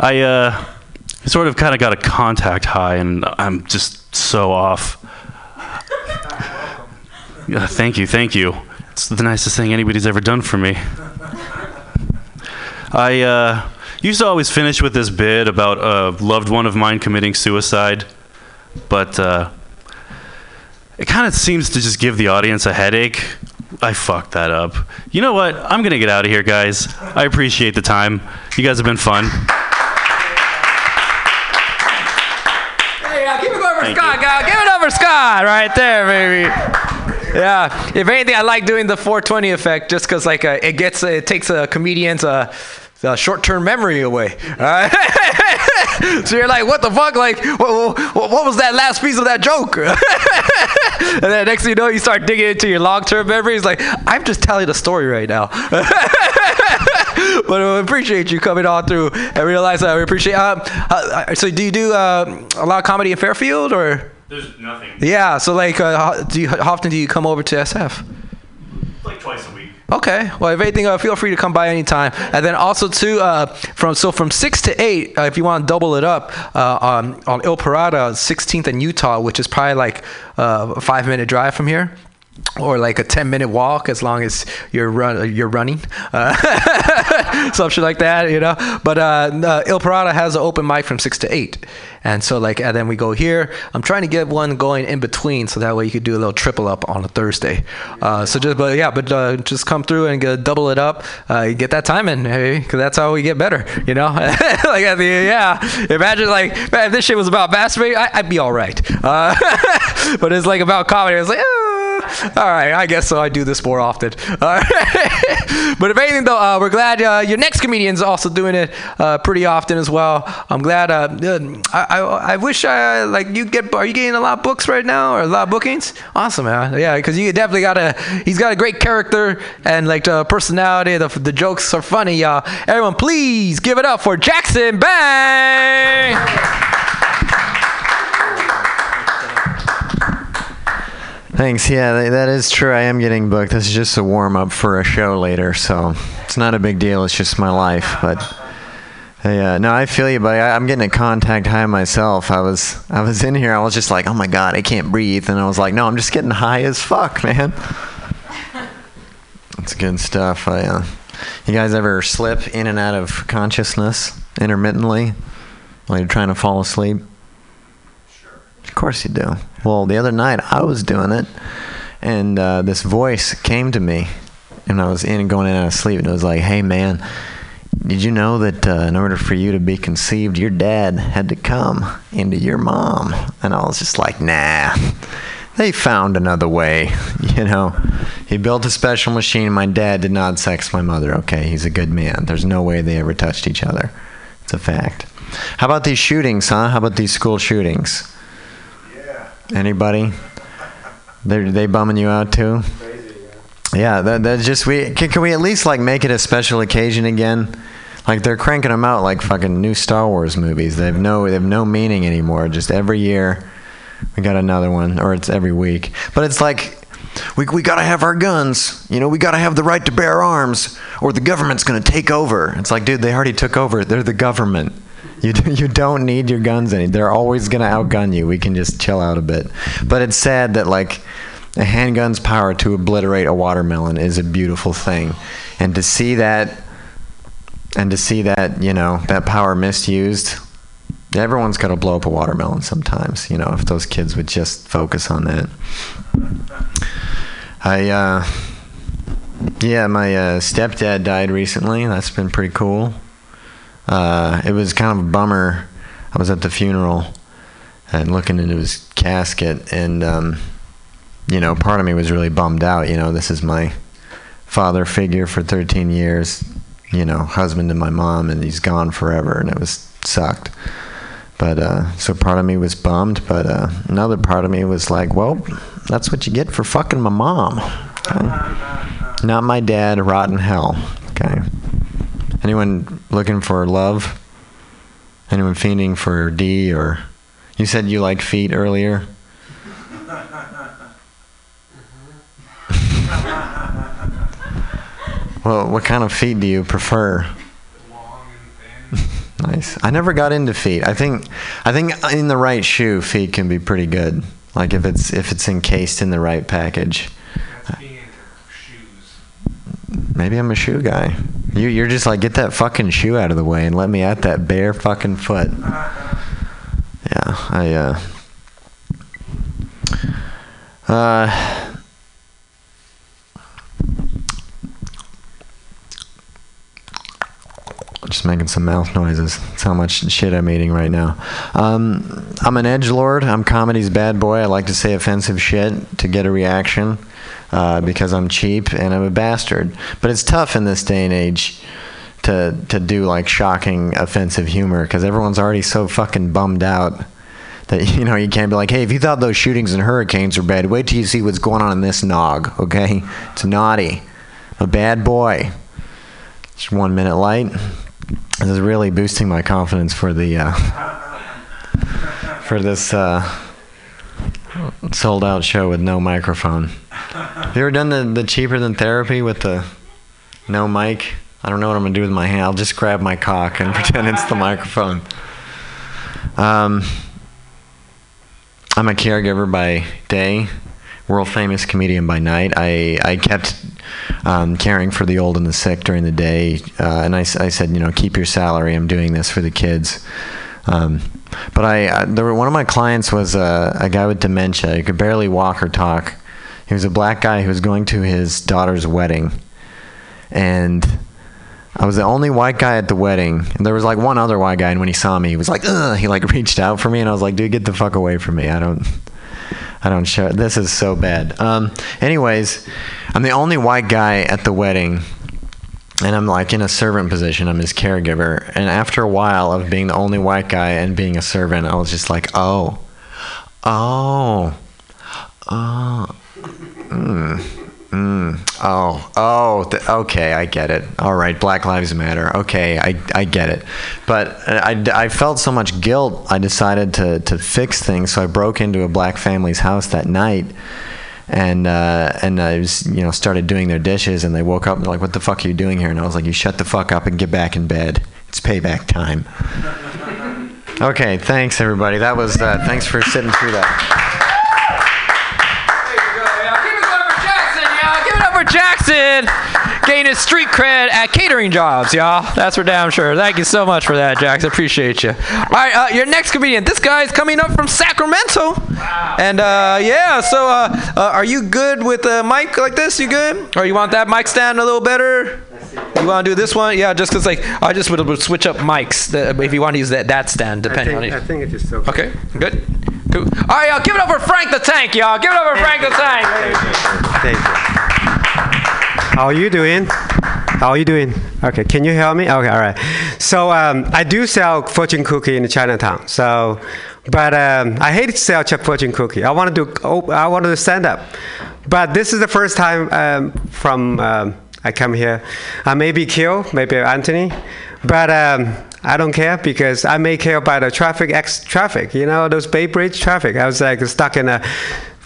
I uh, sort of kind of got a contact high, and I'm just so off. Thank you, thank you. It's the nicest thing anybody's ever done for me. I uh, used to always finish with this bit about a loved one of mine committing suicide, but uh, it kind of seems to just give the audience a headache. I fucked that up. You know what? I'm gonna get out of here, guys. I appreciate the time. You guys have been fun. Hey, uh, give it over Scott, guys. Give it over Scott right there, baby. yeah. If anything, I like doing the 420 effect just because like uh, it gets it takes a comedian's uh, uh, short-term memory away. Alright? [LAUGHS] so you're like, what the fuck? Like, what, what, what was that last piece of that joke? [LAUGHS] [LAUGHS] and then next thing you know, you start digging into your long-term memories. Like, I'm just telling the story right now. [LAUGHS] but I appreciate you coming on through and realize that we appreciate. Um, uh, so do you do uh, a lot of comedy in Fairfield or? There's nothing. Yeah. So like, uh, how, do you, how often do you come over to SF? Like twice a week. Okay. Well, if anything, uh, feel free to come by anytime. And then also too, uh, from so from six to eight, uh, if you want to double it up, uh, on on Il Pirata, 16th and Utah, which is probably like uh, a five minute drive from here. Or like a 10 minute walk as long as you're run you're running, uh, [LAUGHS] something like that, you know. But uh, uh, Il Pirata has an open mic from six to eight, and so like and then we go here. I'm trying to get one going in between, so that way you could do a little triple up on a Thursday. Uh, so just but yeah, but uh, just come through and get, double it up. Uh, get that time in, hey, because that's how we get better, you know. [LAUGHS] like at the yeah, imagine like man, if this shit was about masturbating, I, I'd be all right. Uh, [LAUGHS] but it's like about comedy. It's like. [LAUGHS] All right, I guess so. I do this more often. [LAUGHS] But if anything, though, uh, we're glad uh, your next comedian's also doing it uh, pretty often as well. I'm glad. Uh, uh, I, I, I wish I like you get. Are you getting a lot of books right now or a lot of bookings? Awesome, man. Yeah, because you definitely got a. He's got a great character and like the personality. The, the jokes are funny, y'all. Everyone, please give it up for Jackson Bang. Thanks. Yeah, that is true. I am getting booked. This is just a warm up for a show later, so it's not a big deal. It's just my life. But yeah, no, I feel you, buddy. I, I'm getting a contact high myself. I was I was in here. I was just like, oh my god, I can't breathe, and I was like, no, I'm just getting high as fuck, man. That's good stuff. I, uh, you guys ever slip in and out of consciousness intermittently while you're trying to fall asleep? Sure. Of course you do. Well, the other night I was doing it, and uh, this voice came to me, and I was in going in and out of sleep, and it was like, "Hey, man, did you know that uh, in order for you to be conceived, your dad had to come into your mom?" And I was just like, "Nah." They found another way, [LAUGHS] you know. He built a special machine. My dad did not sex my mother. Okay, he's a good man. There's no way they ever touched each other. It's a fact. How about these shootings, huh? How about these school shootings? Anybody? They they bumming you out too? Yeah, that that's just we can, can we at least like make it a special occasion again? Like they're cranking them out like fucking new Star Wars movies. They have no they have no meaning anymore. Just every year we got another one, or it's every week. But it's like we we gotta have our guns. You know, we gotta have the right to bear arms, or the government's gonna take over. It's like, dude, they already took over. They're the government. You d- you don't need your guns any. They're always gonna outgun you. We can just chill out a bit. But it's sad that like a handgun's power to obliterate a watermelon is a beautiful thing, and to see that, and to see that you know that power misused. Everyone's got to blow up a watermelon sometimes. You know, if those kids would just focus on that. I uh, yeah, my uh, stepdad died recently. That's been pretty cool. Uh, it was kind of a bummer. I was at the funeral and looking into his casket, and um, you know, part of me was really bummed out. You know, this is my father figure for 13 years. You know, husband to my mom, and he's gone forever, and it was sucked. But uh, so part of me was bummed, but uh, another part of me was like, well, that's what you get for fucking my mom. Okay? Not my dad, rotten hell. Okay. Anyone looking for love? Anyone fiending for D or you said you like feet earlier? [LAUGHS] well, what kind of feet do you prefer? nice. I never got into feet. I think I think in the right shoe, feet can be pretty good. Like if it's if it's encased in the right package. Maybe I'm a shoe guy. You you're just like get that fucking shoe out of the way and let me at that bare fucking foot. Yeah, I uh uh Just making some mouth noises. That's how much shit I'm eating right now. Um, I'm an edge lord. I'm comedy's bad boy. I like to say offensive shit to get a reaction uh, because I'm cheap and I'm a bastard. But it's tough in this day and age to to do like shocking offensive humor because everyone's already so fucking bummed out that [LAUGHS] you know you can't be like, hey, if you thought those shootings and hurricanes were bad, wait till you see what's going on in this nog. Okay, it's naughty, a bad boy. It's one minute light. This is really boosting my confidence for the uh, [LAUGHS] for this uh, sold out show with no microphone. Have you ever done the, the cheaper than therapy with the no mic? I don't know what I'm gonna do with my hand. I'll just grab my cock and [LAUGHS] pretend it's the microphone. Um, I'm a caregiver by day, world famous comedian by night. I, I kept um, caring for the old and the sick during the day, uh, and I said, you know, keep your salary. I'm doing this for the kids. Um, but I, there were, one of my clients was a, a guy with dementia. He could barely walk or talk. He was a black guy who was going to his daughter's wedding, and I was the only white guy at the wedding. And there was like one other white guy, and when he saw me, he was like, Ugh, he like [LAUGHS] reached out for me, and I was like, dude, get the fuck away from me. I don't, I don't share. This is so bad. Um, anyways, I'm the only white guy at the wedding, and I'm like in a servant position. I'm his caregiver, and after a while of being the only white guy and being a servant, I was just like, oh, oh, oh. Mm, mm, oh, oh, th- okay, I get it. All right, Black Lives Matter. Okay, I, I get it. But I, I felt so much guilt, I decided to, to fix things. So I broke into a black family's house that night. And uh, and I was you know started doing their dishes and they woke up and like what the fuck are you doing here? And I was like you shut the fuck up and get back in bed. It's payback time. [LAUGHS] Okay thanks everybody. That was uh, thanks for sitting through that Gaining street cred at catering jobs, y'all. That's for damn sure. Thank you so much for that, Jackson. Appreciate you. All right, uh, your next comedian. This guy's coming up from Sacramento. And uh, yeah, so uh, uh, are you good with a mic like this? You good? Or you want that mic stand a little better? You want to do this one? Yeah, just because like I just would, would switch up mics the, if you want to use that, that stand, depending on it. I think it is just okay. Okay, good. Cool. All right, y'all, give it up for Frank the Tank, y'all. Give it up for Frank the Tank. Thank you. How are you doing? How are you doing? Okay, can you hear me? Okay, all right. So um, I do sell fortune cookie in Chinatown. So, but um, I hate to sell fortune cookie. I wanted to. Oh, I wanted to stand up, but this is the first time um, from um, I come here. I may be killed, maybe Anthony, but. Um, I don't care because I may care about the traffic, ex traffic, you know, those Bay Bridge traffic. I was like stuck in a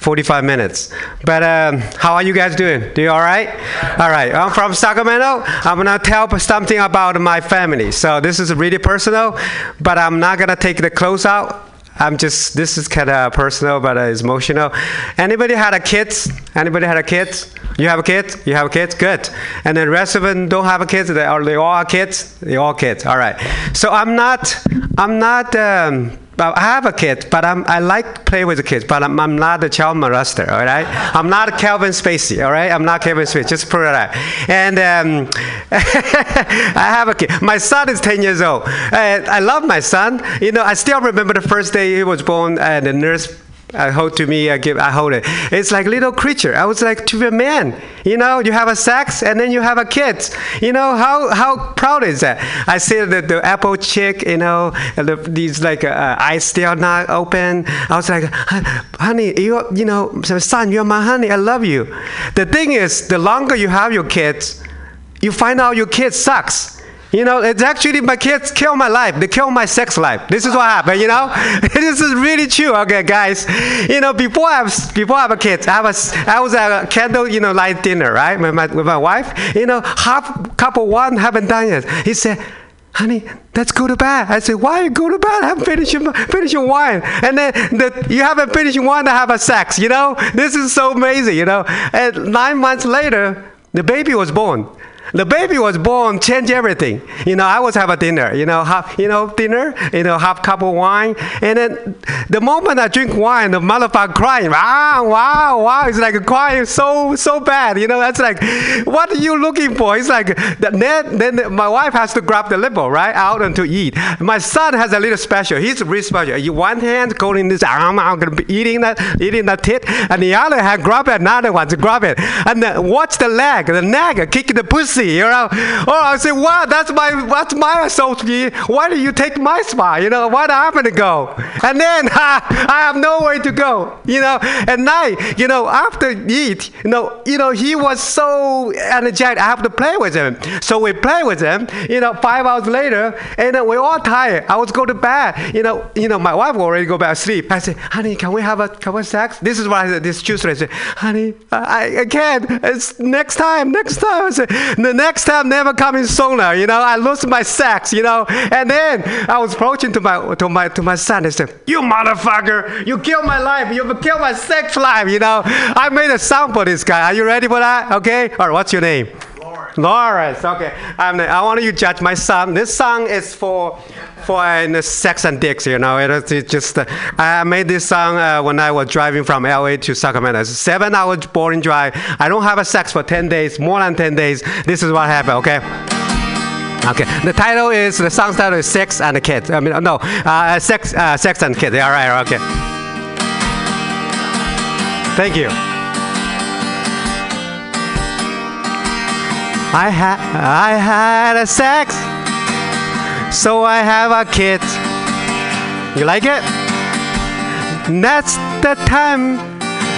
45 minutes. But um, how are you guys doing? Do you all right? All right. I'm from Sacramento. I'm gonna tell something about my family. So this is really personal, but I'm not gonna take the clothes out. I'm just this is kind of personal, but uh, it's emotional. Anybody had a kids? Anybody had a kids? You have a kid? You have a kids? Good. And the rest of them don't have a kids. They are they all are kids? They all kids. All right. So I'm not. I'm not. Um, I have a kid, but I'm, I like to play with the kids, but I'm, I'm not a child molester, all right? I'm not Kelvin Spacey, all right? I'm not Kelvin Spacey, just put it out. And um, [LAUGHS] I have a kid. My son is 10 years old. Uh, I love my son. You know, I still remember the first day he was born, and the nurse I hold to me, I give, I hold it. It's like little creature. I was like to be a man. You know, you have a sex and then you have a kid. You know how how proud is that? I see the, the apple chick. You know, the, these like uh, eyes still not open. I was like, honey, you you know, son, you're my honey. I love you. The thing is, the longer you have your kids, you find out your kid sucks. You know, it's actually my kids kill my life. They kill my sex life. This is what happened. You know, [LAUGHS] this is really true. Okay, guys. You know, before I have before I have a kid, I was I was at a candle you know light dinner right with my with my wife. You know, half couple one haven't done yet. He said. Honey, let's go to bed. I said, why go to bed? I'm finishing, finishing wine. And then the, you haven't finished wine to have a sex, you know? This is so amazing, you know? And nine months later, the baby was born. The baby was born, change everything. You know, I was have a dinner. You know, have you know dinner. You know, have cup of wine, and then the moment I drink wine, the motherfucker crying. Wow, wow, wow! It's like crying so so bad. You know, that's like, what are you looking for? It's like then then my wife has to grab the limo right out and to eat. My son has a little special. He's really special. You one hand holding this arm, I'm gonna be eating that eating that tit, and the other hand grab another one to grab it, and then watch the leg, the neck kicking the pussy. You know, oh I say, wow, that's my that's my associate. Why do you take my spot? You know, why do I have to go? And then [LAUGHS] ha, I have nowhere to go. You know, at night, you know, after eat, you know, you know, he was so energetic. I have to play with him. So we play with him. You know, five hours later, and then we're all tired. I was go to bed. You know, you know, my wife already go back to sleep. I said, honey, can we have a can we sex? This is said. This Tuesday, I honey, I, I can't. It's next time, next time. I said, the next time never coming sooner. You know, I lost my sex. You know, and then I was approaching to my to my to my son. I said, you motherfucker, you killed my life. You killed my sex life. You know, I made a song for this guy. Are you ready for that? Okay. All right. What's your name? Lawrence. Okay. I'm, I want you to judge my son. This song is for for uh, sex and dicks. You know, it, it just uh, I made this song uh, when I was driving from LA to Sacramento. It's a seven hours boring drive. I don't have a sex for ten days, more than ten days. This is what happened. Okay. Okay. The title is the song title is "Sex and the Kids." I mean, no, uh, sex, uh, sex and kids. All right. Okay. Thank you. I had I had a sex, so I have a kid. You like it? That's the time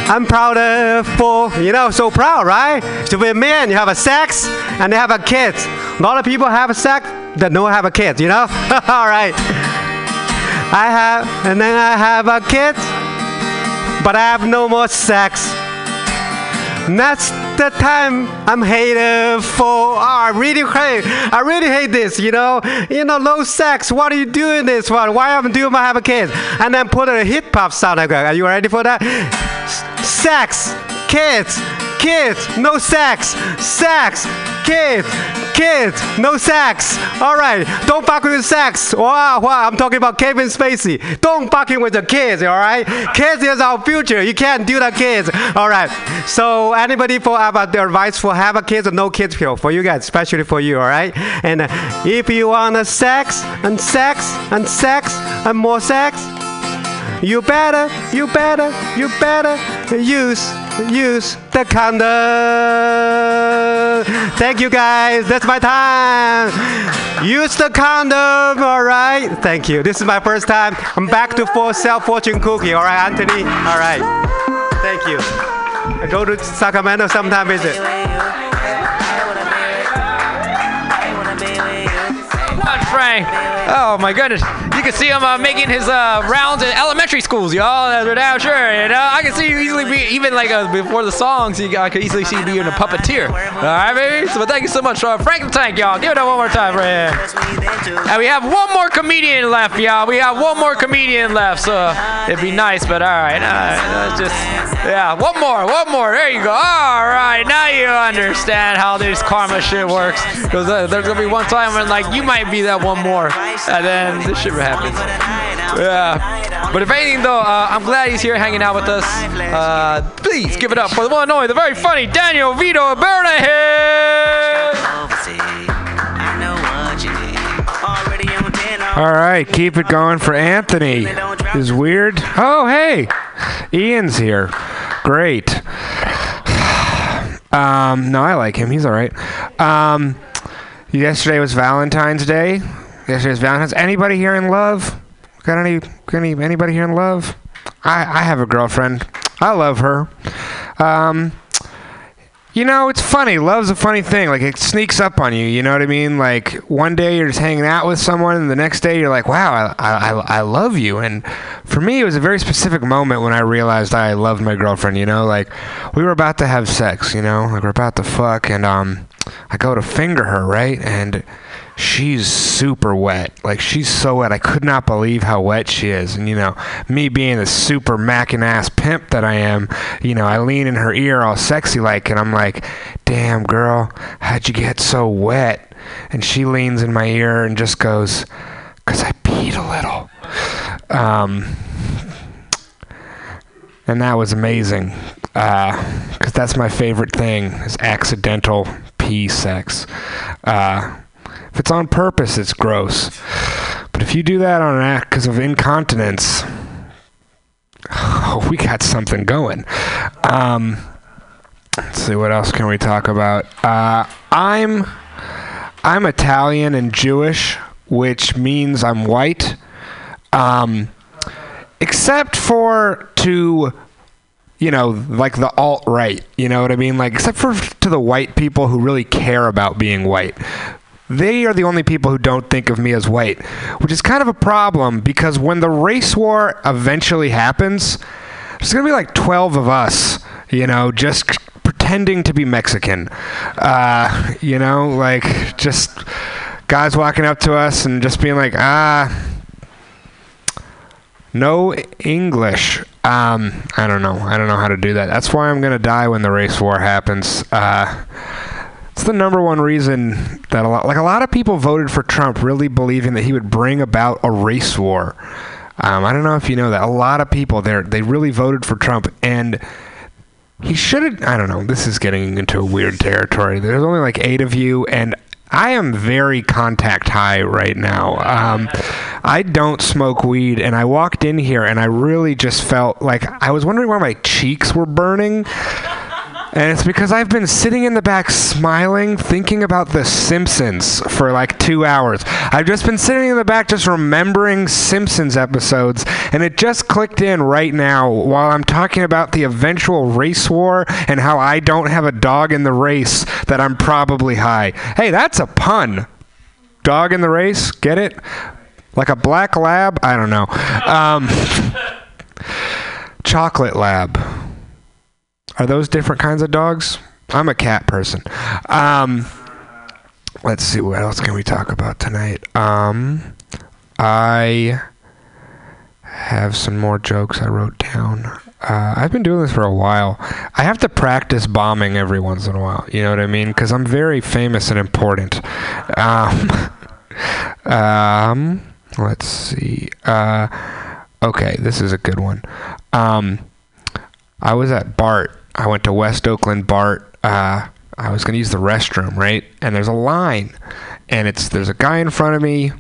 I'm proud of for. You know, so proud, right? To be a man, you have a sex and they have a kid. A lot of people have a sex that don't have a kid. You know? [LAUGHS] All right. I have, and then I have a kid, but I have no more sex. That's the time I'm hated for. Oh, I really hate. I really hate this. You know. You know, low sex. What are you doing this for? Why am I doing? I have a kid? And then put a hip hop sound. Are you ready for that? Sex, kids, kids, no sex, sex, kids, kids, no sex. All right, don't fuck with sex. Wow, wow. I'm talking about Kevin Spacey. Don't fucking with the kids. All right, kids is our future. You can't do the kids. All right. So anybody for about advice for have a kids or no kids for for you guys, especially for you. All right. And if you want a sex and sex and sex and more sex. You better, you better, you better use, use the condom. Thank you guys. That's my time. Use the condom. All right. Thank you. This is my first time. I'm back to full self fortune cookie. All right, Anthony. All right. Thank you. I go to Sacramento sometime visit. on, Frank. Oh my goodness, can see him uh, making his uh, rounds in elementary schools, y'all. That's damn sure. You know, I can see you easily be even like uh, before the songs. You, I could easily see you being a puppeteer. All right, baby. So, but thank you so much, uh, Frank the Tank, y'all. Give it up one more time for him. And we have one more comedian left, y'all. We have one more comedian left, so it'd be nice, but all right, uh, just yeah, one more, one more. There you go. All right, now you understand how this karma shit works. Because uh, there's gonna be one time when like you might be that one more, and then this shit happens. Yeah. But if anything though, uh, I'm glad he's here hanging out with us. Uh, please give it up for the one and only, the very funny Daniel Vito Bernahan. All right, keep it going for Anthony. Is weird. Oh, hey, Ian's here. Great. [SIGHS] Um, no, I like him. He's all right. Um, yesterday was Valentine's Day. Yesterday was Valentine's. Anybody here in love? Got any? Got any? Anybody here in love? I I have a girlfriend. I love her. Um, you know, it's funny. Love's a funny thing. Like it sneaks up on you. You know what I mean? Like one day you're just hanging out with someone, and the next day you're like, "Wow, I I, I love you." And for me, it was a very specific moment when I realized I loved my girlfriend. You know, like we were about to have sex. You know, like we're about to fuck, and um, I go to finger her, right, and she's super wet. Like she's so wet. I could not believe how wet she is. And you know, me being the super mackin' ass pimp that I am, you know, I lean in her ear all sexy like, and I'm like, "Damn girl, how'd you get so wet?" And she leans in my ear and just goes, "Cause I peed a little." Um, and that was amazing because that's my favorite thing is accidental pee sex. Uh, if it's on purpose, it's gross. But if you do that on an act because of incontinence, oh, we got something going. Um, let's see what else can we talk about. Uh, I'm I'm Italian and Jewish, which means I'm white. Um, except for to you know like the alt right you know what i mean like except for to the white people who really care about being white they are the only people who don't think of me as white which is kind of a problem because when the race war eventually happens there's going to be like 12 of us you know just pretending to be mexican uh, you know like just guys walking up to us and just being like ah no English. Um, I don't know. I don't know how to do that. That's why I'm gonna die when the race war happens. Uh, it's the number one reason that a lot, like a lot of people voted for Trump, really believing that he would bring about a race war. Um, I don't know if you know that. A lot of people there, they really voted for Trump, and he should have. I don't know. This is getting into a weird territory. There's only like eight of you, and I am very contact high right now. Um, I don't smoke weed, and I walked in here and I really just felt like I was wondering why my cheeks were burning. And it's because I've been sitting in the back smiling, thinking about The Simpsons for like two hours. I've just been sitting in the back just remembering Simpsons episodes, and it just clicked in right now while I'm talking about the eventual race war and how I don't have a dog in the race that I'm probably high. Hey, that's a pun. Dog in the race? Get it? Like a black lab? I don't know. Um, [LAUGHS] chocolate lab. Are those different kinds of dogs? I'm a cat person. Um, let's see what else can we talk about tonight. Um, I have some more jokes I wrote down. Uh, I've been doing this for a while. I have to practice bombing every once in a while. You know what I mean? Because I'm very famous and important. Um, [LAUGHS] um, let's see. Uh, okay, this is a good one. Um, I was at Bart. I went to West Oakland Bart. Uh, I was going to use the restroom, right? And there's a line, and it's there's a guy in front of me,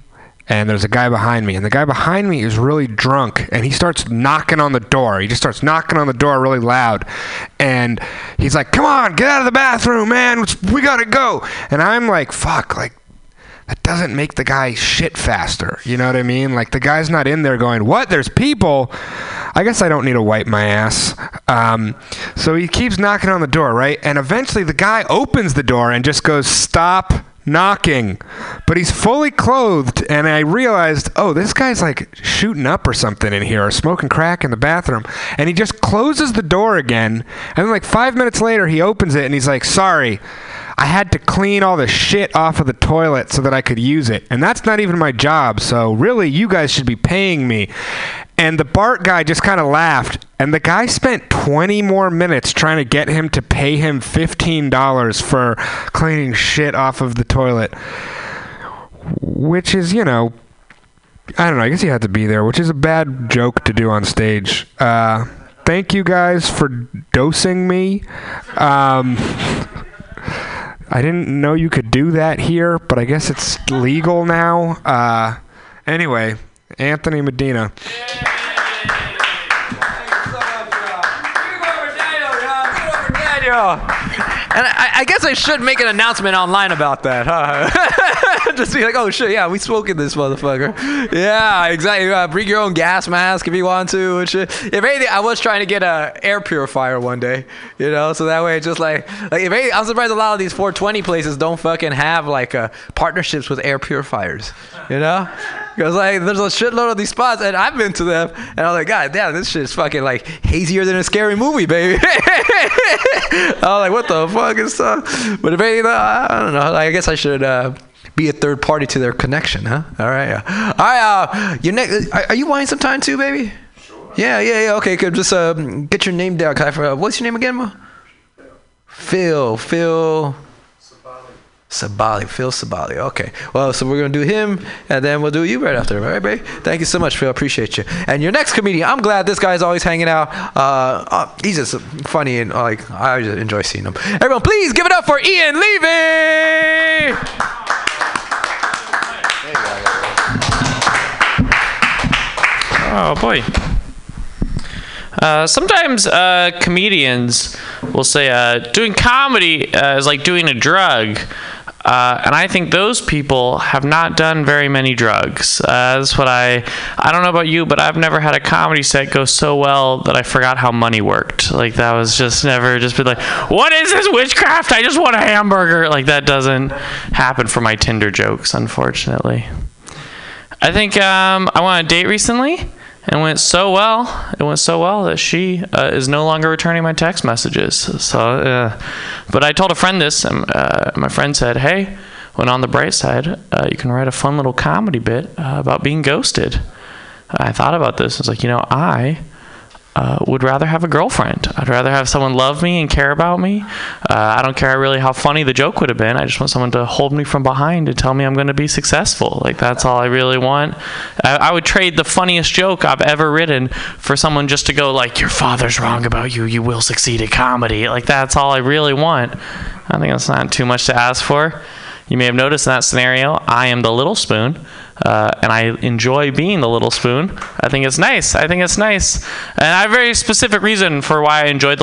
and there's a guy behind me, and the guy behind me is really drunk, and he starts knocking on the door. He just starts knocking on the door really loud, and he's like, "Come on, get out of the bathroom, man! We gotta go!" And I'm like, "Fuck!" Like that doesn't make the guy shit faster. You know what I mean? Like the guy's not in there going, "What? There's people." I guess I don't need to wipe my ass. Um, so he keeps knocking on the door, right? And eventually the guy opens the door and just goes, "Stop." Knocking, but he's fully clothed, and I realized, oh, this guy's like shooting up or something in here, or smoking crack in the bathroom. And he just closes the door again, and then like five minutes later, he opens it and he's like, sorry, I had to clean all the shit off of the toilet so that I could use it. And that's not even my job. So really, you guys should be paying me. And the Bart guy just kind of laughed. And the guy spent 20 more minutes trying to get him to pay him $15 for cleaning shit off of the toilet. Which is, you know, I don't know. I guess he had to be there, which is a bad joke to do on stage. Uh, thank you guys for dosing me. Um, I didn't know you could do that here, but I guess it's legal now. Uh, anyway, Anthony Medina. And I, I guess I should make an announcement online about that, huh? [LAUGHS] [LAUGHS] Just be like, oh shit, yeah, we smoking this motherfucker. Yeah, exactly. Uh, bring your own gas mask if you want to. And shit. If anything, I was trying to get a air purifier one day, you know, so that way just like, like if anything, I'm surprised a lot of these 420 places don't fucking have like uh, partnerships with air purifiers, you know? Because like there's a shitload of these spots, and I've been to them, and I'm like, God damn, this shit's fucking like hazier than a scary movie, baby. [LAUGHS] I'm like, what the fuck is stuff. But if anything, I don't know. I guess I should uh, be a third party to their connection, huh? All right. Yeah. All right. Uh, your next. Are, are you buying some time too, baby? Sure. Yeah, yeah, yeah. Okay, good. Just uh, get your name down. I, uh, what's your name again, Ma? Phil. Phil. Sabali. Phil Sabali. Okay. Well, so we're gonna do him, and then we'll do you right after. All right, babe. Thank you so much, Phil. Appreciate you. And your next comedian. I'm glad this guy's always hanging out. Uh, uh, he's just funny and like I just enjoy seeing him. Everyone, please give it up for Ian Levy. Oh boy. Uh, sometimes uh, comedians will say uh, doing comedy uh, is like doing a drug. Uh, and I think those people have not done very many drugs. Uh, that's what I. I don't know about you, but I've never had a comedy set go so well that I forgot how money worked. Like that was just never just been like, what is this witchcraft? I just want a hamburger. Like that doesn't happen for my Tinder jokes, unfortunately. I think um, I went on a date recently and went so well. It went so well that she uh, is no longer returning my text messages. So, uh, but I told a friend this, and uh, my friend said, "Hey, when on the bright side, uh, you can write a fun little comedy bit uh, about being ghosted." I thought about this. I was like, you know, I uh, would rather have a girlfriend. I'd rather have someone love me and care about me. Uh, I don't care really how funny the joke would have been. I just want someone to hold me from behind and tell me I'm going to be successful. Like that's all I really want. I, I would trade the funniest joke I've ever written for someone just to go like, "Your father's wrong about you. You will succeed at comedy." Like that's all I really want. I think that's not too much to ask for. You may have noticed in that scenario, I am the little spoon, uh, and I enjoy being the little spoon. I think it's nice. I think it's nice, and I have a very specific reason for why I enjoyed the little.